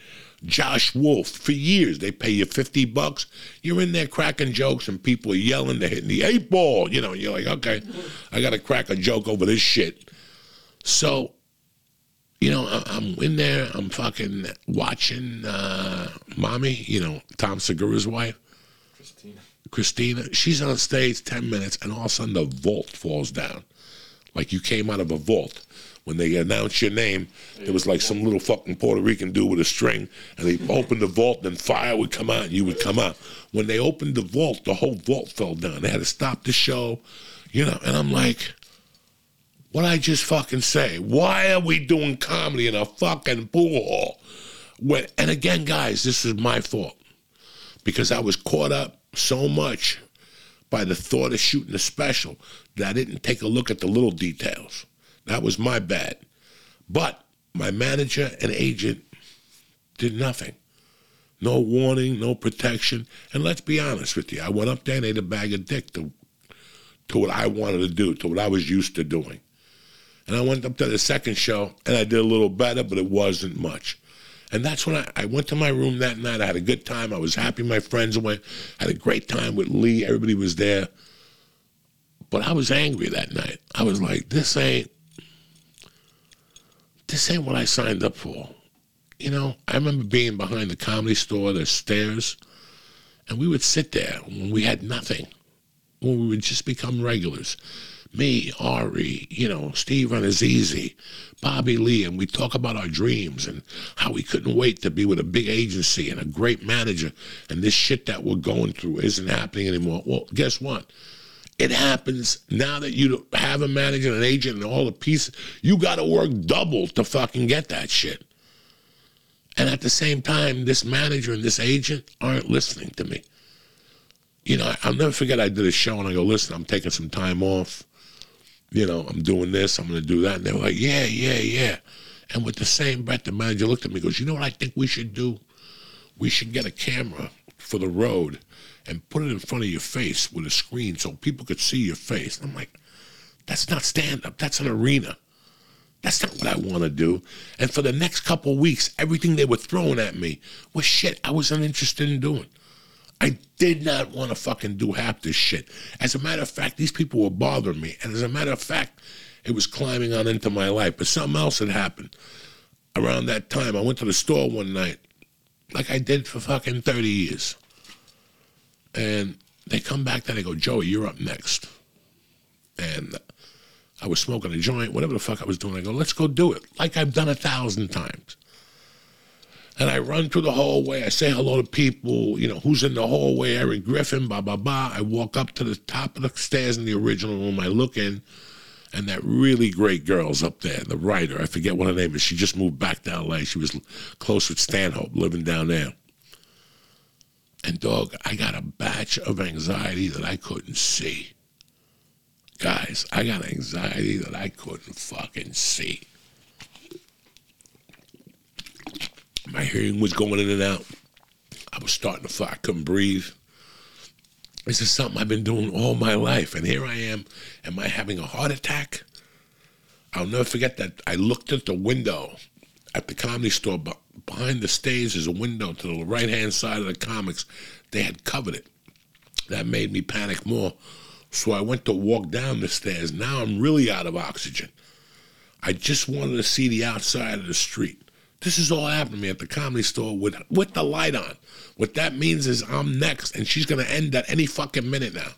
Josh Wolf. For years, they pay you 50 bucks. You're in there cracking jokes and people are yelling, they're hitting the eight ball. You know, you're like, okay, I got to crack a joke over this shit. So, you know, I- I'm in there, I'm fucking watching uh, Mommy, you know, Tom Segura's wife. Christina. Christina, she's on stage 10 minutes, and all of a sudden the vault falls down. Like you came out of a vault. When they announced your name, there was like some little fucking Puerto Rican dude with a string, and they opened the vault, and then fire would come out, and you would come out. When they opened the vault, the whole vault fell down. They had to stop the show, you know, and I'm like, what I just fucking say? Why are we doing comedy in a fucking pool hall? When, and again, guys, this is my fault because I was caught up so much by the thought of shooting a special that I didn't take a look at the little details. That was my bad. But my manager and agent did nothing. No warning, no protection. And let's be honest with you, I went up there and ate a bag of dick to, to what I wanted to do, to what I was used to doing. And I went up to the second show and I did a little better, but it wasn't much. And that's when I, I went to my room that night. I had a good time. I was happy my friends went. had a great time with Lee. Everybody was there. But I was angry that night. I was like, this ain't this ain't what I signed up for. You know, I remember being behind the comedy store, the stairs, and we would sit there when we had nothing, when we would just become regulars. Me, Ari, you know, Steve Rannazzisi, Bobby Lee, and we talk about our dreams and how we couldn't wait to be with a big agency and a great manager, and this shit that we're going through isn't happening anymore. Well, guess what? It happens now that you have a manager and an agent and all the pieces. You got to work double to fucking get that shit. And at the same time, this manager and this agent aren't listening to me. You know, I'll never forget I did a show and I go, listen, I'm taking some time off. You know, I'm doing this, I'm going to do that. And they were like, yeah, yeah, yeah. And with the same breath, the manager looked at me goes, you know what I think we should do? We should get a camera for the road and put it in front of your face with a screen so people could see your face. I'm like, that's not stand up, that's an arena. That's not what I want to do. And for the next couple weeks, everything they were throwing at me was shit I wasn't interested in doing. I did not want to fucking do half this shit. As a matter of fact, these people were bothering me. And as a matter of fact, it was climbing on into my life. But something else had happened. Around that time, I went to the store one night, like I did for fucking 30 years. And they come back there, they go, Joey, you're up next. And I was smoking a joint, whatever the fuck I was doing. I go, let's go do it, like I've done a thousand times. And I run through the hallway. I say hello to people. You know, who's in the hallway? Eric Griffin, blah, blah, blah. I walk up to the top of the stairs in the original room. I look in, and that really great girl's up there, the writer. I forget what her name is. She just moved back to LA. She was close with Stanhope, living down there. And, dog, I got a batch of anxiety that I couldn't see. Guys, I got anxiety that I couldn't fucking see. My hearing was going in and out. I was starting to fly. I couldn't breathe. This is something I've been doing all my life. And here I am. Am I having a heart attack? I'll never forget that I looked at the window at the comedy store. Behind the stage is a window to the right hand side of the comics. They had covered it. That made me panic more. So I went to walk down the stairs. Now I'm really out of oxygen. I just wanted to see the outside of the street. This is all happening to me at the comedy store with with the light on. What that means is I'm next, and she's gonna end at any fucking minute now.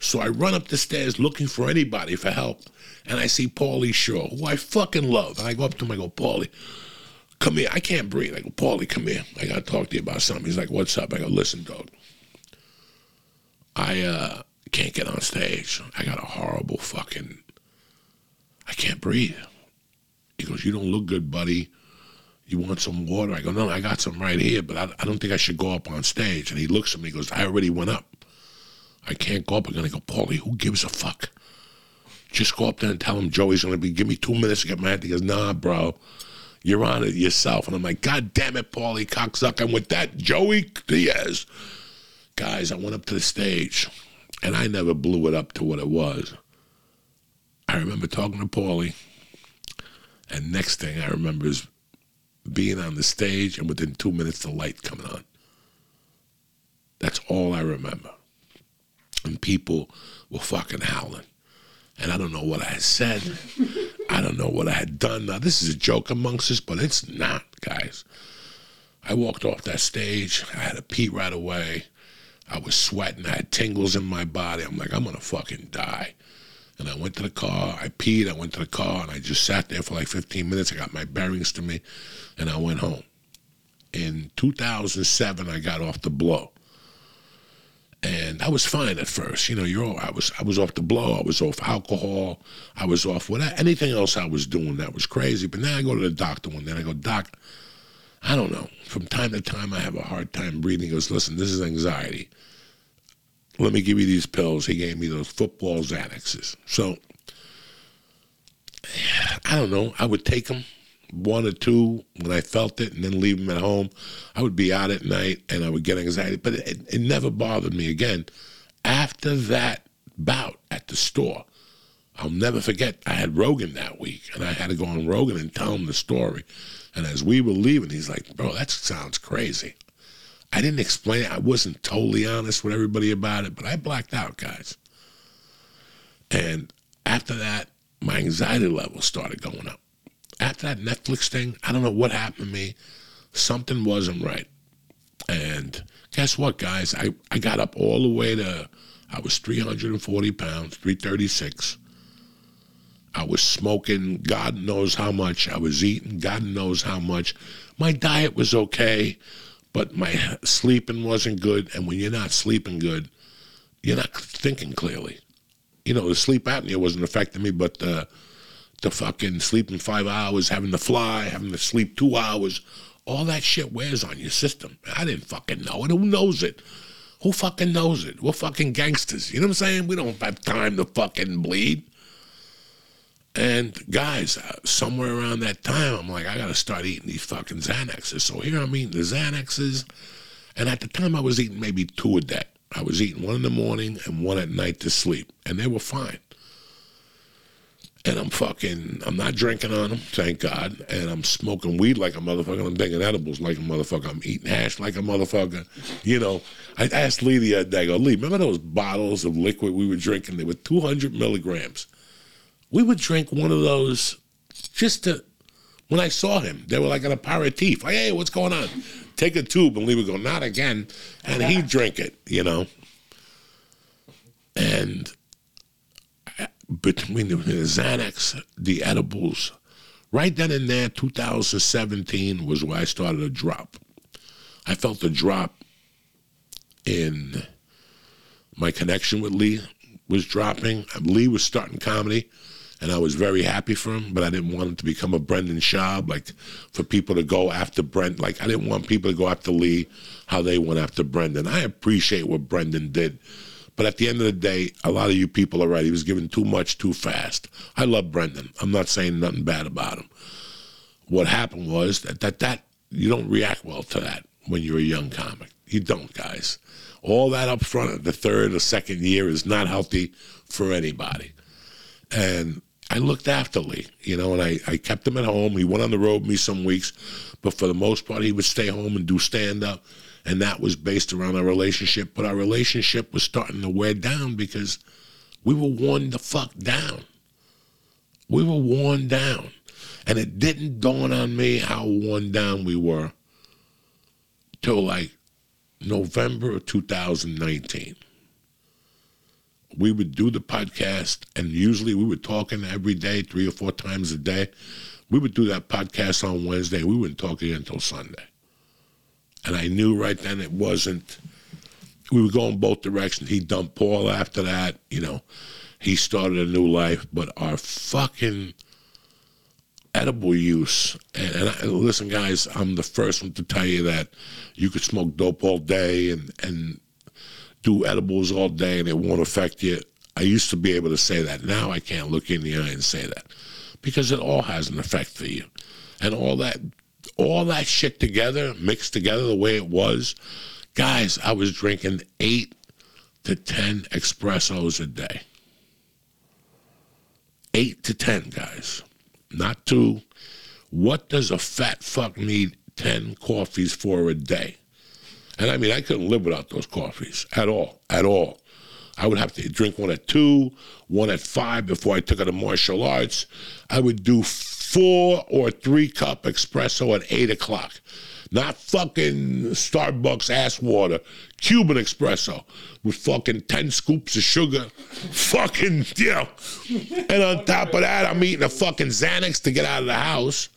So I run up the stairs looking for anybody for help, and I see Pauly Shore, who I fucking love. And I go up to him, I go, Pauly, come here. I can't breathe. I go, Pauly, come here. I gotta talk to you about something. He's like, What's up? I go, Listen, dog. I uh can't get on stage. I got a horrible fucking I can't breathe. He goes, You don't look good, buddy. You want some water? I go, No, I got some right here, but I, I don't think I should go up on stage. And he looks at me, he goes, I already went up. I can't go up I'm going to go, Pauly, who gives a fuck? Just go up there and tell him Joey's going to be, give me two minutes to get my head. He goes, Nah, bro. You're on it yourself. And I'm like, God damn it, Pauly, cocksucker. And with that, Joey Diaz. Guys, I went up to the stage and I never blew it up to what it was. I remember talking to Pauly, and next thing I remember is being on the stage and within two minutes the light coming on. That's all I remember. And people were fucking howling. And I don't know what I had said. I don't know what I had done. Now, this is a joke amongst us, but it's not, guys. I walked off that stage. I had to pee right away. I was sweating. I had tingles in my body. I'm like, I'm going to fucking die. And I went to the car. I peed. I went to the car and I just sat there for like 15 minutes. I got my bearings to me and I went home. In 2007, I got off the blow. And I was fine at first. You know, you're all, I was I was off the blow. I was off alcohol. I was off whatever anything else I was doing that was crazy. But now I go to the doctor one day and I go, Doc, I don't know. From time to time I have a hard time breathing. He goes, Listen, this is anxiety let me give you these pills. He gave me those football Xanaxes. So, I don't know. I would take them, one or two, when I felt it, and then leave them at home. I would be out at night and I would get anxiety, but it, it never bothered me again. After that bout at the store, I'll never forget, I had Rogan that week, and I had to go on Rogan and tell him the story. And as we were leaving, he's like, Bro, that sounds crazy. I didn't explain it. I wasn't totally honest with everybody about it, but I blacked out, guys. And after that, my anxiety level started going up. After that Netflix thing, I don't know what happened to me. Something wasn't right. And guess what, guys? I, I got up all the way to, I was 340 pounds, 336. I was smoking God knows how much. I was eating God knows how much. My diet was okay but my sleeping wasn't good. And when you're not sleeping good, you're not thinking clearly. You know, the sleep apnea wasn't affecting me, but the the fucking sleeping five hours, having to fly, having to sleep two hours, all that shit wears on your system. I didn't fucking know it. Who knows it? Who fucking knows it? We're fucking gangsters. You know what I'm saying? We don't have time to fucking bleed. And guys, uh, somewhere around that time, I'm like, I got to start eating these fucking Xanaxes. So here I'm eating the Xanaxes. And at the time, I was eating maybe two a day. I was eating one in the morning and one at night to sleep. And they were fine. And I'm fucking, I'm not drinking on them, thank God. And I'm smoking weed like a motherfucker. I'm taking edibles like a motherfucker. I'm eating hash like a motherfucker. You know, I asked Lee the other day, I go, Lee, remember those bottles of liquid we were drinking? They were 200 milligrams we would drink one of those just to when I saw him, they were like an aperitif. Like, hey, what's going on? Take a tube, and Lee would go, not again. And he'd drink it, you know. And uh, between the, the Xanax, the edibles, right then and there, 2017 was where I started to drop. I felt a drop in my connection with Lee was dropping. Lee was starting comedy and I was very happy for him, but I didn't want him to become a Brendan Schaub, like for people to go after Brent. Like I didn't want people to go after Lee how they went after Brendan. I appreciate what Brendan did. But at the end of the day, a lot of you people are right. He was given too much too fast. I love Brendan. I'm not saying nothing bad about him. What happened was that that, that you don't react well to that when you're a young comic. You don't, guys. All that up front, the third or second year is not healthy for anybody. And I looked after Lee, you know, and I, I kept him at home. He went on the road with me some weeks, but for the most part, he would stay home and do stand up. And that was based around our relationship. But our relationship was starting to wear down because we were worn the fuck down. We were worn down. And it didn't dawn on me how worn down we were till like November of 2019 we would do the podcast, and usually we were talking every day, three or four times a day. We would do that podcast on Wednesday. We wouldn't talk again until Sunday. And I knew right then it wasn't. We were going both directions. He dumped Paul after that. You know, he started a new life, but our fucking edible use. And, and I, listen, guys, I'm the first one to tell you that you could smoke dope all day and, and do edibles all day and it won't affect you. I used to be able to say that. Now I can't look in the eye and say that because it all has an effect for you. And all that, all that shit together, mixed together the way it was, guys, I was drinking eight to 10 espressos a day. Eight to 10, guys, not two. What does a fat fuck need 10 coffees for a day? And I mean, I couldn't live without those coffees at all, at all. I would have to drink one at two, one at five before I took it to martial arts. I would do four or three cup espresso at eight o'clock. Not fucking Starbucks ass water, Cuban espresso with fucking 10 scoops of sugar. (laughs) fucking, know. And on top of that, I'm eating a fucking Xanax to get out of the house.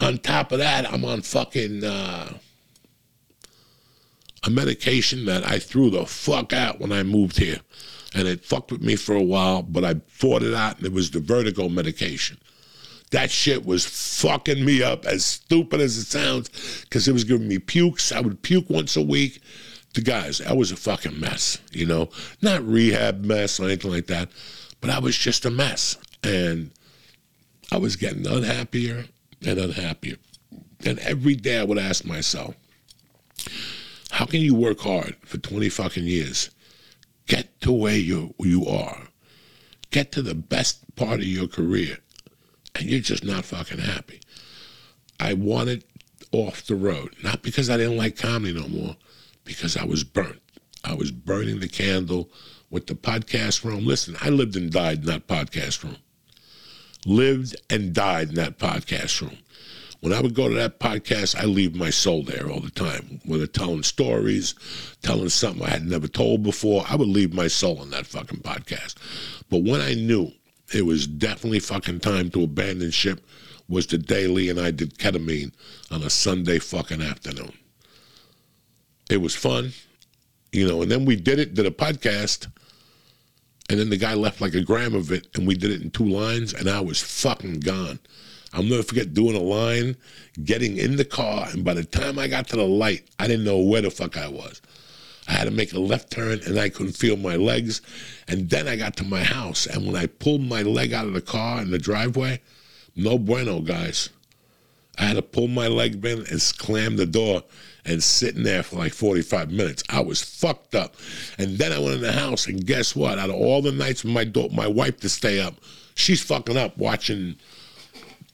On top of that, I'm on fucking. Uh, a medication that I threw the fuck out when I moved here. And it fucked with me for a while, but I fought it out, and it was the vertigo medication. That shit was fucking me up, as stupid as it sounds, because it was giving me pukes. I would puke once a week. The guys, I was a fucking mess, you know? Not rehab mess or anything like that, but I was just a mess. And I was getting unhappier and unhappier. And every day I would ask myself, how can you work hard for 20 fucking years, get to where you, you are, get to the best part of your career, and you're just not fucking happy? I wanted off the road, not because I didn't like comedy no more, because I was burnt. I was burning the candle with the podcast room. Listen, I lived and died in that podcast room. Lived and died in that podcast room. When I would go to that podcast, I leave my soul there all the time. Whether telling stories, telling something I had never told before, I would leave my soul in that fucking podcast. But when I knew it was definitely fucking time to abandon ship was the day Lee and I did ketamine on a Sunday fucking afternoon. It was fun, you know, and then we did it, did a podcast, and then the guy left like a gram of it, and we did it in two lines, and I was fucking gone. I'll never forget doing a line, getting in the car, and by the time I got to the light, I didn't know where the fuck I was. I had to make a left turn and I couldn't feel my legs. And then I got to my house, and when I pulled my leg out of the car in the driveway, no bueno, guys. I had to pull my leg in and clam the door and sitting there for like 45 minutes. I was fucked up. And then I went in the house, and guess what? Out of all the nights my, do- my wife to stay up, she's fucking up watching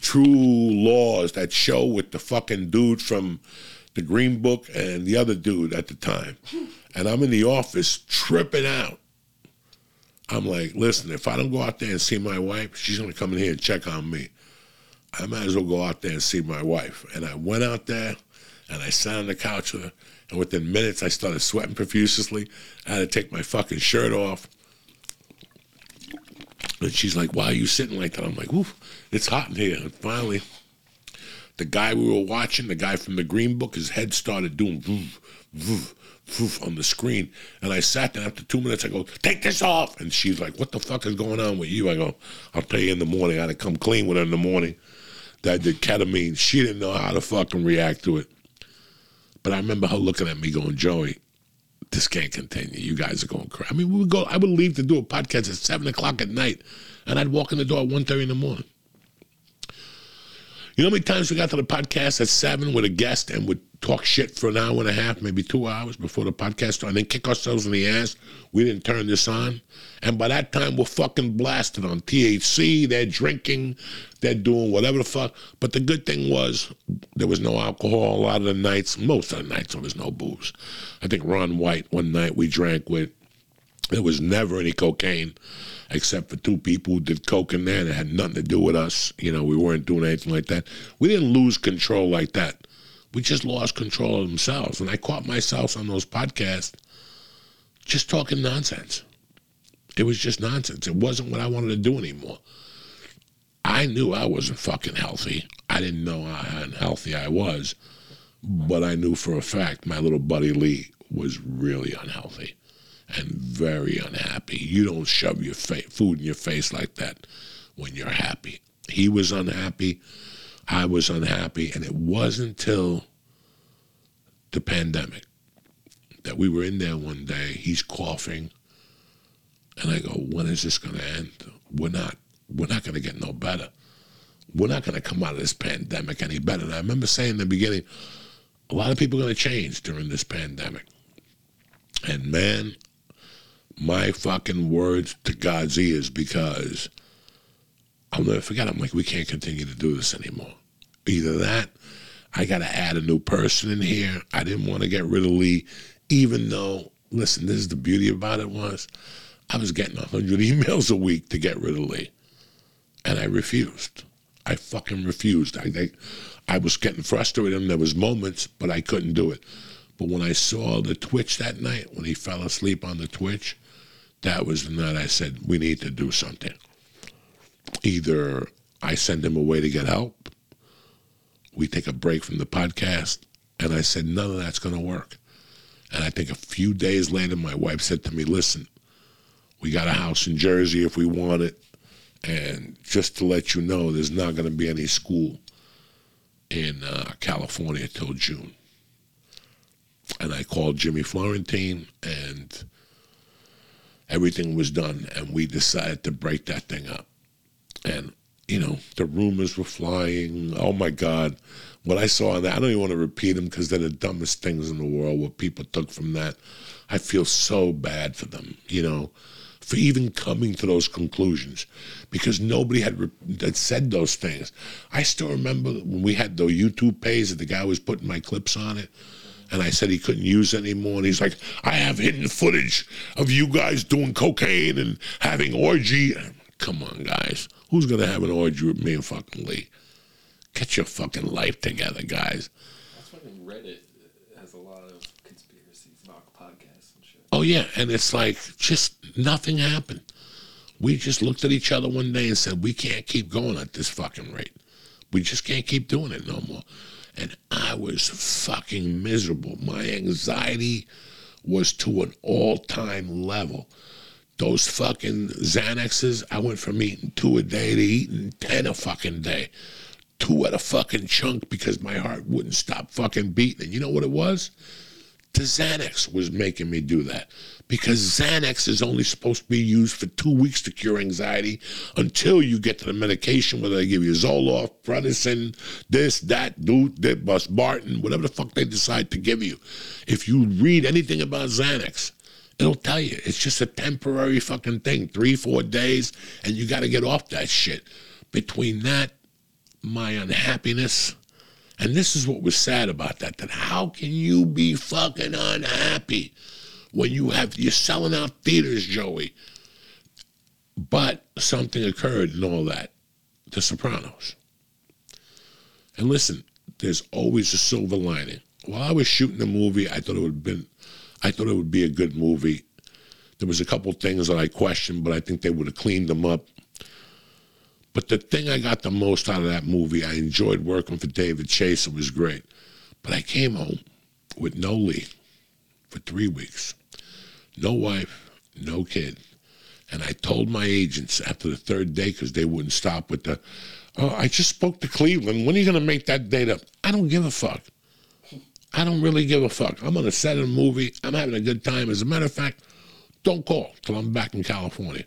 True Laws, that show with the fucking dude from the Green Book and the other dude at the time. And I'm in the office tripping out. I'm like, listen, if I don't go out there and see my wife, she's gonna come in here and check on me. I might as well go out there and see my wife. And I went out there and I sat on the couch with her. And within minutes, I started sweating profusely. I had to take my fucking shirt off. And she's like, why are you sitting like that? I'm like, oof, it's hot in here. And finally, the guy we were watching, the guy from the Green Book, his head started doing voof, voof, voof on the screen. And I sat there after two minutes, I go, take this off. And she's like, what the fuck is going on with you? I go, I'll tell you in the morning. I had to come clean with her in the morning that I did ketamine. She didn't know how to fucking react to it. But I remember her looking at me going, Joey, this can't continue. You guys are going crazy. I mean, we would go, I would leave to do a podcast at 7 o'clock at night, and I'd walk in the door at 1.30 in the morning. You know how many times we got to the podcast at 7 with a guest and would talk shit for an hour and a half, maybe two hours before the podcast started, and then kick ourselves in the ass? We didn't turn this on. And by that time, we're fucking blasted on THC. They're drinking. They're doing whatever the fuck. But the good thing was there was no alcohol a lot of the nights. Most of the nights there was no booze. I think Ron White, one night we drank with, there was never any cocaine except for two people who did coke in there that had nothing to do with us. You know, we weren't doing anything like that. We didn't lose control like that. We just lost control of themselves. And I caught myself on those podcasts just talking nonsense. It was just nonsense. It wasn't what I wanted to do anymore. I knew I wasn't fucking healthy. I didn't know how unhealthy I was, but I knew for a fact my little buddy Lee was really unhealthy. And very unhappy. You don't shove your fa- food in your face like that when you're happy. He was unhappy. I was unhappy. And it wasn't until the pandemic that we were in there one day. He's coughing. And I go, when is this going to end? We're not. We're not going to get no better. We're not going to come out of this pandemic any better. And I remember saying in the beginning, a lot of people are going to change during this pandemic. And man, my fucking words to God's ears because I'll never forget. I'm like, we can't continue to do this anymore. Either that, I got to add a new person in here. I didn't want to get rid of Lee, even though, listen, this is the beauty about it was, I was getting 100 (laughs) emails a week to get rid of Lee. And I refused. I fucking refused. I, I, I was getting frustrated and there was moments, but I couldn't do it. But when I saw the Twitch that night, when he fell asleep on the Twitch, that was the night I said, we need to do something. Either I send him away to get help, we take a break from the podcast, and I said, none of that's going to work. And I think a few days later, my wife said to me, listen, we got a house in Jersey if we want it. And just to let you know, there's not going to be any school in uh, California till June. And I called Jimmy Florentine, and everything was done, and we decided to break that thing up. And you know, the rumors were flying. Oh my God, what I saw on that, I don't even want to repeat them because they're the dumbest things in the world. What people took from that, I feel so bad for them. You know, for even coming to those conclusions because nobody had, re- had said those things. I still remember when we had the YouTube page that the guy was putting my clips on it. And I said he couldn't use it anymore. And he's like, I have hidden footage of you guys doing cocaine and having orgy. Come on, guys. Who's going to have an orgy with me and fucking Lee? Get your fucking life together, guys. That's why Reddit has a lot of conspiracies about podcasts and shit. Oh yeah, and it's like just nothing happened. We just looked at each other one day and said, "We can't keep going at this fucking rate. We just can't keep doing it no more." And I was fucking miserable. My anxiety was to an all-time level. Those fucking Xanaxes, I went from eating two a day to eating ten a fucking day. Two at a fucking chunk because my heart wouldn't stop fucking beating. And you know what it was? The Xanax was making me do that because Xanax is only supposed to be used for two weeks to cure anxiety until you get to the medication, whether they give you Zoloft, Prednisone, this, that, dude, that, bus, Barton, whatever the fuck they decide to give you. If you read anything about Xanax, it'll tell you it's just a temporary fucking thing, three, four days, and you got to get off that shit. Between that, my unhappiness, and this is what was sad about that, that how can you be fucking unhappy when you have you're selling out theaters, Joey? But something occurred and all that. The Sopranos. And listen, there's always a silver lining. While I was shooting the movie, I thought it would have been I thought it would be a good movie. There was a couple things that I questioned, but I think they would have cleaned them up. But the thing I got the most out of that movie, I enjoyed working for David Chase. It was great. But I came home with no Lee for three weeks, no wife, no kid. And I told my agents after the third day, because they wouldn't stop with the, oh, I just spoke to Cleveland. When are you going to make that date up? I don't give a fuck. I don't really give a fuck. I'm on a set of a movie. I'm having a good time. As a matter of fact, don't call till I'm back in California.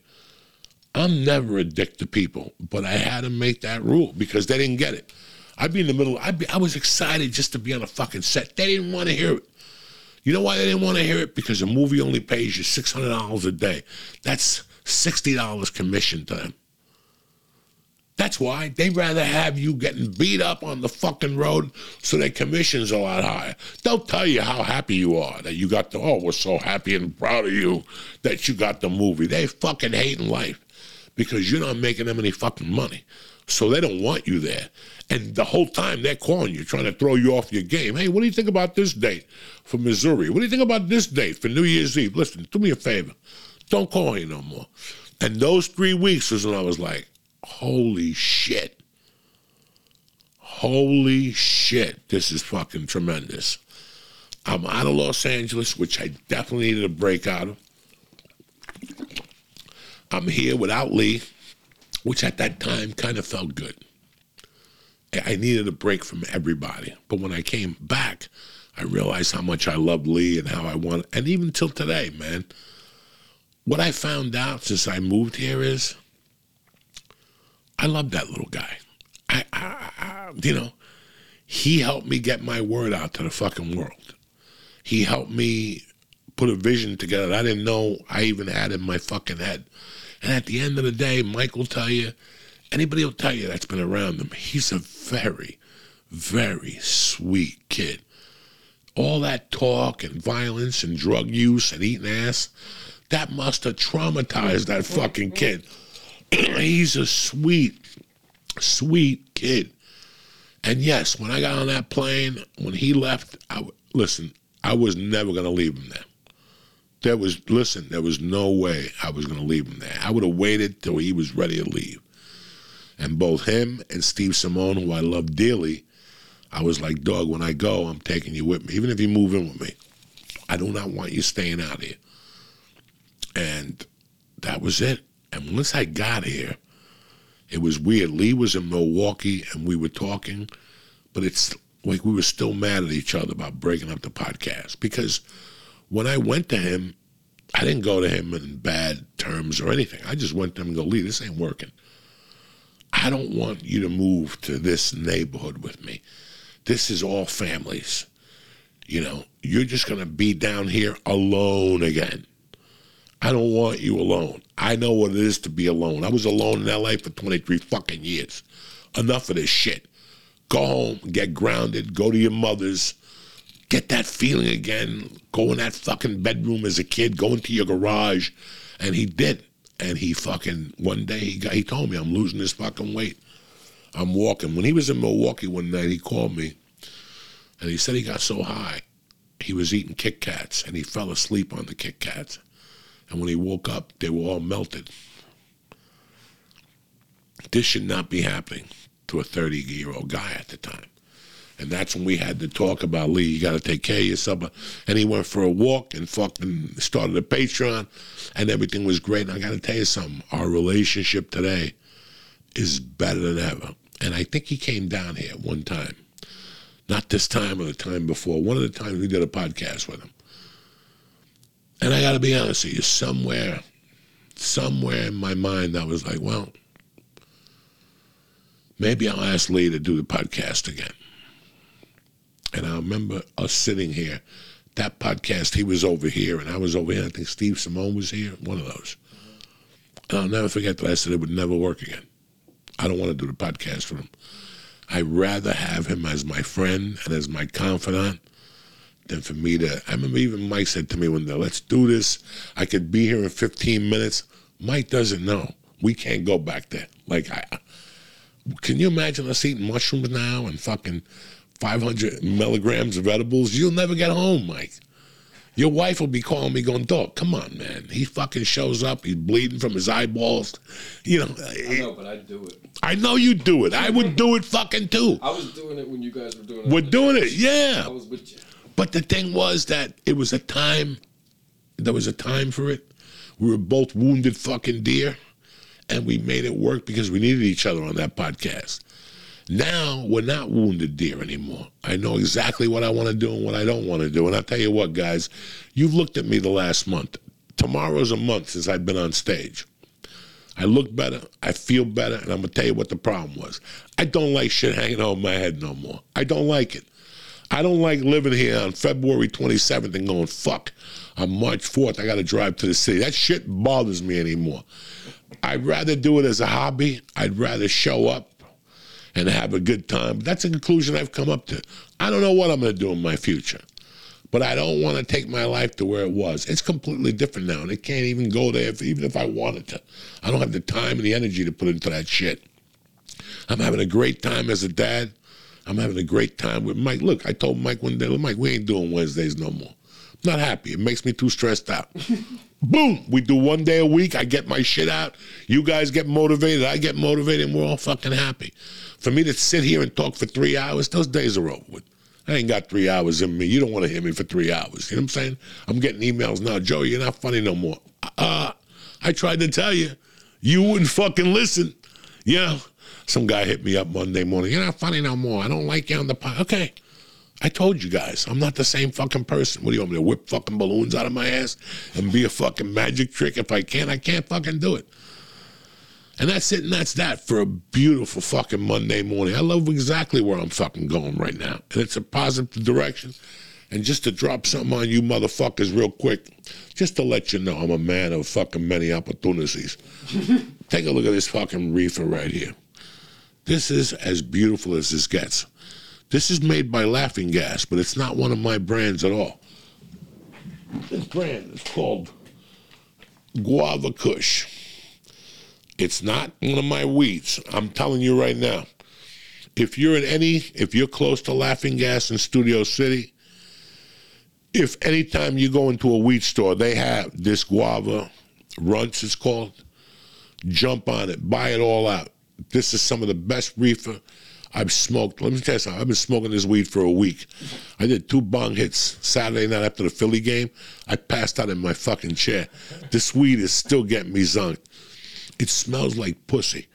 I'm never a dick to people, but I had to make that rule because they didn't get it. I'd be in the middle. I'd be, I was excited just to be on a fucking set. They didn't want to hear it. You know why they didn't want to hear it? Because a movie only pays you six hundred dollars a day. That's sixty dollars commission to them. That's why they'd rather have you getting beat up on the fucking road so their commission's a lot higher. They'll tell you how happy you are that you got the, oh, we're so happy and proud of you that you got the movie. They fucking hating life because you're not making them any fucking money. So they don't want you there. And the whole time they're calling you, trying to throw you off your game. Hey, what do you think about this date for Missouri? What do you think about this date for New Year's Eve? Listen, do me a favor. Don't call me no more. And those three weeks was when I was like, holy shit. Holy shit. This is fucking tremendous. I'm out of Los Angeles, which I definitely needed a break out of. I'm here without Lee, which at that time kind of felt good. I needed a break from everybody. But when I came back, I realized how much I loved Lee and how I want, and even till today, man. What I found out since I moved here is I love that little guy. I, I, I, you know, he helped me get my word out to the fucking world. He helped me put a vision together that I didn't know I even had in my fucking head. And at the end of the day, Mike will tell you, anybody will tell you that's been around him, he's a very, very sweet kid. All that talk and violence and drug use and eating ass, that must have traumatized that fucking kid. (clears throat) he's a sweet, sweet kid. And yes, when I got on that plane, when he left, I listen. I was never gonna leave him there. There was listen. There was no way I was gonna leave him there. I would have waited till he was ready to leave. And both him and Steve Simone, who I love dearly, I was like, dog. When I go, I'm taking you with me, even if you move in with me. I do not want you staying out here. And that was it. And once I got here, it was weird. Lee was in Milwaukee and we were talking, but it's like we were still mad at each other about breaking up the podcast because when I went to him, I didn't go to him in bad terms or anything. I just went to him and go, Lee, this ain't working. I don't want you to move to this neighborhood with me. This is all families. You know, you're just going to be down here alone again. I don't want you alone. I know what it is to be alone. I was alone in LA for 23 fucking years. Enough of this shit. Go home, get grounded, go to your mother's, get that feeling again. Go in that fucking bedroom as a kid, go into your garage. And he did. And he fucking, one day he got, he told me, I'm losing this fucking weight. I'm walking. When he was in Milwaukee one night, he called me and he said he got so high, he was eating Kit Kats and he fell asleep on the Kit Kats. And when he woke up, they were all melted. This should not be happening to a 30 year old guy at the time. And that's when we had to talk about Lee. You got to take care of yourself. And he went for a walk and fucking started a Patreon, and everything was great. And I got to tell you something our relationship today is better than ever. And I think he came down here one time. Not this time or the time before. One of the times we did a podcast with him. And I got to be honest with you, somewhere, somewhere in my mind, I was like, well, maybe I'll ask Lee to do the podcast again. And I remember us sitting here. That podcast, he was over here and I was over here. I think Steve Simone was here, one of those. And I'll never forget that I said it would never work again. I don't want to do the podcast with him. I'd rather have him as my friend and as my confidant than for me to. I remember even Mike said to me one day, let's do this. I could be here in 15 minutes. Mike doesn't know. We can't go back there. Like, I, can you imagine us eating mushrooms now and fucking 500 milligrams of edibles? You'll never get home, Mike. Your wife will be calling me going, dog, come on, man. He fucking shows up. He's bleeding from his eyeballs. You know, I eh, know, but I do it. I know you do it. I would do it fucking too. I was doing it when you guys were doing it. We're doing it, yeah. I was with you. But the thing was that it was a time, there was a time for it. We were both wounded fucking deer, and we made it work because we needed each other on that podcast. Now we're not wounded deer anymore. I know exactly what I want to do and what I don't want to do. And I'll tell you what, guys, you've looked at me the last month. Tomorrow's a month since I've been on stage. I look better, I feel better, and I'm gonna tell you what the problem was. I don't like shit hanging over my head no more. I don't like it. I don't like living here on February 27th and going, fuck, on March 4th, I got to drive to the city. That shit bothers me anymore. I'd rather do it as a hobby. I'd rather show up and have a good time. That's a conclusion I've come up to. I don't know what I'm going to do in my future, but I don't want to take my life to where it was. It's completely different now, and it can't even go there, if, even if I wanted to. I don't have the time and the energy to put into that shit. I'm having a great time as a dad. I'm having a great time with Mike. Look, I told Mike one day, Mike, we ain't doing Wednesdays no more. I'm not happy. It makes me too stressed out. (laughs) Boom! We do one day a week. I get my shit out. You guys get motivated. I get motivated, and we're all fucking happy. For me to sit here and talk for three hours, those days are over with. I ain't got three hours in me. You don't want to hear me for three hours. You know what I'm saying? I'm getting emails now. Joe, you're not funny no more. Uh, I tried to tell you. You wouldn't fucking listen. You know, some guy hit me up Monday morning. You're not funny no more. I don't like you on the pod. Okay. I told you guys, I'm not the same fucking person. What do you want me to whip fucking balloons out of my ass and be a fucking magic trick? If I can't, I can't fucking do it. And that's it, and that's that for a beautiful fucking Monday morning. I love exactly where I'm fucking going right now. And it's a positive direction. And just to drop something on you motherfuckers real quick, just to let you know I'm a man of fucking many opportunities. (laughs) Take a look at this fucking reefer right here. This is as beautiful as this gets. This is made by Laughing Gas, but it's not one of my brands at all. This brand is called Guava Kush. It's not one of my weeds. I'm telling you right now. If you're in any, if you're close to Laughing Gas in Studio City, if anytime you go into a weed store, they have this guava runts, it's called. Jump on it, buy it all out. This is some of the best reefer I've smoked. Let me tell you something. I've been smoking this weed for a week. I did two bong hits Saturday night after the Philly game. I passed out in my fucking chair. This weed is still getting me zonked. It smells like pussy.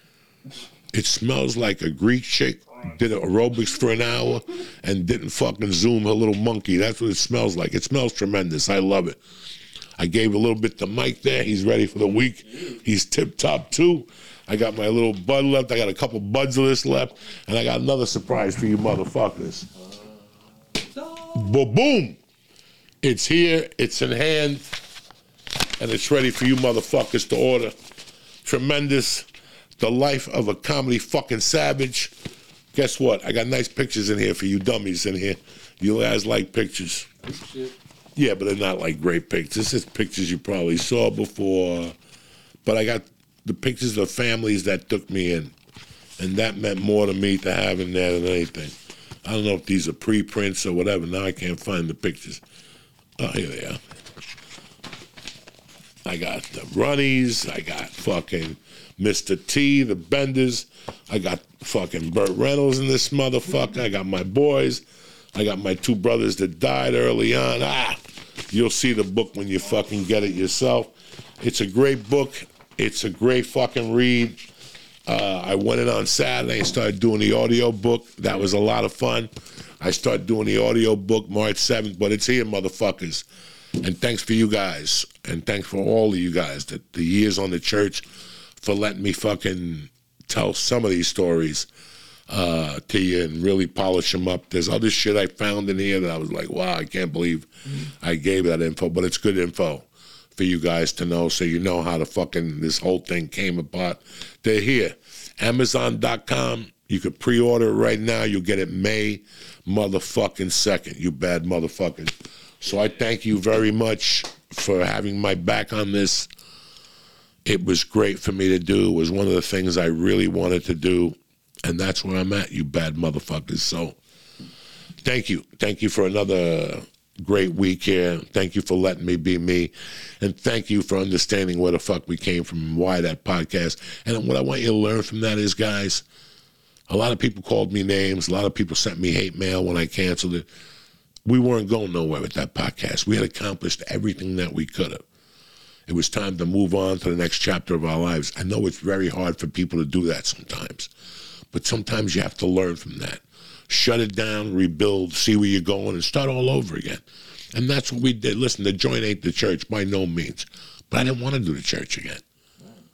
It smells like a Greek chick did aerobics for an hour and didn't fucking zoom her little monkey. That's what it smells like. It smells tremendous. I love it. I gave a little bit to Mike there. He's ready for the week. He's tip top too. I got my little bud left. I got a couple buds of this left, and I got another surprise for you motherfuckers. Boom! boom! It's here. It's in hand, and it's ready for you motherfuckers to order. Tremendous. The life of a comedy fucking savage. Guess what? I got nice pictures in here for you dummies in here. You guys like pictures. Yeah, but they're not like great pictures. It's pictures you probably saw before. But I got the pictures of families that took me in. And that meant more to me to have in there than anything. I don't know if these are pre-prints or whatever. Now I can't find the pictures. Oh, here they are. I got the Runnies. I got fucking Mr. T, the Benders. I got fucking Burt Reynolds in this motherfucker. I got my boys. I got my two brothers that died early on. Ah, you'll see the book when you fucking get it yourself. It's a great book. It's a great fucking read. Uh, I went in on Saturday and started doing the audio book. That was a lot of fun. I started doing the audio book March 7th, but it's here, motherfuckers. And thanks for you guys. And thanks for all of you guys, the, the years on the church, for letting me fucking tell some of these stories uh, to you and really polish them up. There's other shit I found in here that I was like, wow, I can't believe I gave that info, but it's good info for you guys to know so you know how the fucking this whole thing came about. They're here. Amazon.com. You could pre-order it right now. You'll get it May motherfucking second. You bad motherfuckers. So I thank you very much for having my back on this. It was great for me to do. It was one of the things I really wanted to do. And that's where I'm at, you bad motherfuckers. So thank you. Thank you for another great week here. Thank you for letting me be me. And thank you for understanding where the fuck we came from and why that podcast. And what I want you to learn from that is, guys, a lot of people called me names. A lot of people sent me hate mail when I canceled it. We weren't going nowhere with that podcast. We had accomplished everything that we could have. It was time to move on to the next chapter of our lives. I know it's very hard for people to do that sometimes, but sometimes you have to learn from that. Shut it down, rebuild, see where you're going, and start all over again. And that's what we did. Listen, the joint ain't the church by no means, but I didn't want to do the church again.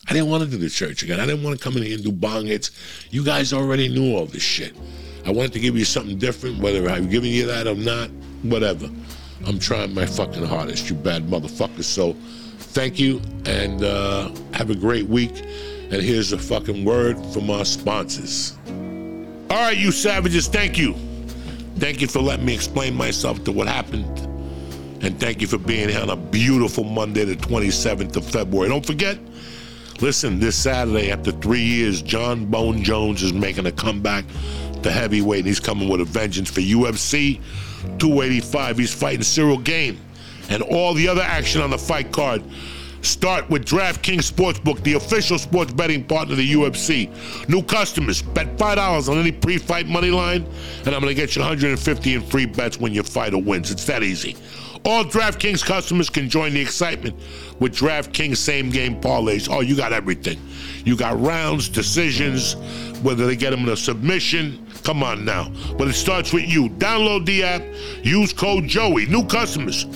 I didn't want to do the church again. I didn't want to come in here and do bong hits. You guys already knew all this shit. I wanted to give you something different, whether I'm giving you that or not, whatever. I'm trying my fucking hardest, you bad motherfuckers. So thank you and uh, have a great week. And here's a fucking word from our sponsors. All right, you savages, thank you. Thank you for letting me explain myself to what happened. And thank you for being here on a beautiful Monday, the 27th of February. Don't forget, listen, this Saturday, after three years, Jon Bones Jones is making a comeback to heavyweight, and he's coming with a vengeance for UFC 285. He's fighting Ciryl Gane. And all the other action on the fight card Start with DraftKings Sportsbook, the official sports betting partner of the UFC. New customers, bet $5 on any pre-fight money line, and I'm going to get you 150 in free bets when your fighter wins. It's that easy. All DraftKings customers can join the excitement with DraftKings same game parlays. Oh, you got everything. You got rounds, decisions, whether they get them in a submission. Come on now. But it starts with you. Download the app, use code Joey. New customers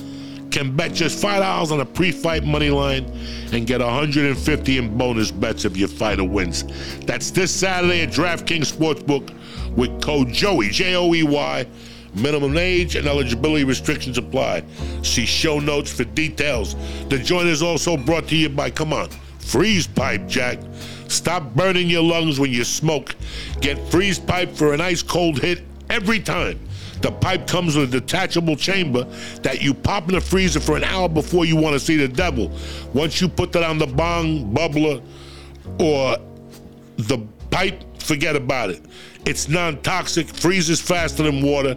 can bet just $5 on a pre-fight money line and get 150 in bonus bets if your fighter wins. That's this Saturday at DraftKings Sportsbook with code Joey, J-O-E-Y. Minimum age and eligibility restrictions apply. See show notes for details. The joint is also brought to you by, come on, Freeze Pipe Jack. Stop burning your lungs when you smoke. Get Freeze Pipe for an ice cold hit every time. The pipe comes with a detachable chamber that you pop in the freezer for an hour before you want to see the devil. Once you put that on the bong, bubbler, or the pipe, forget about it. It's non toxic, freezes faster than water,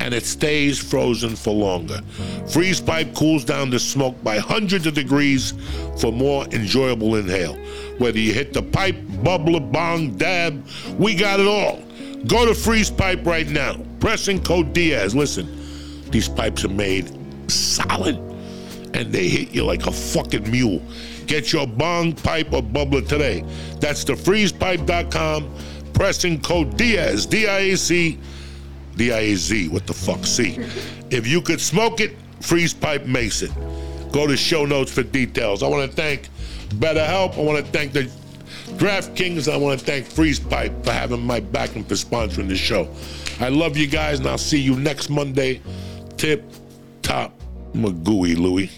and it stays frozen for longer. Freeze pipe cools down the smoke by hundreds of degrees for more enjoyable inhale. Whether you hit the pipe, bubbler, bong, dab, we got it all. Go to Freeze Pipe right now. Pressing code Diaz. Listen, these pipes are made solid and they hit you like a fucking mule. Get your bong, pipe, or bubbler today. That's the freezepipe.com. Pressing code Diaz, D I A C, D I A Z, what the fuck, C. If you could smoke it, Freeze Pipe makes it. Go to show notes for details. I want to thank BetterHelp. I want to thank the DraftKings. I want to thank Freeze Pipe for having my back and for sponsoring the show. I love you guys, and I'll see you next Monday. Tip top Magooey Louie.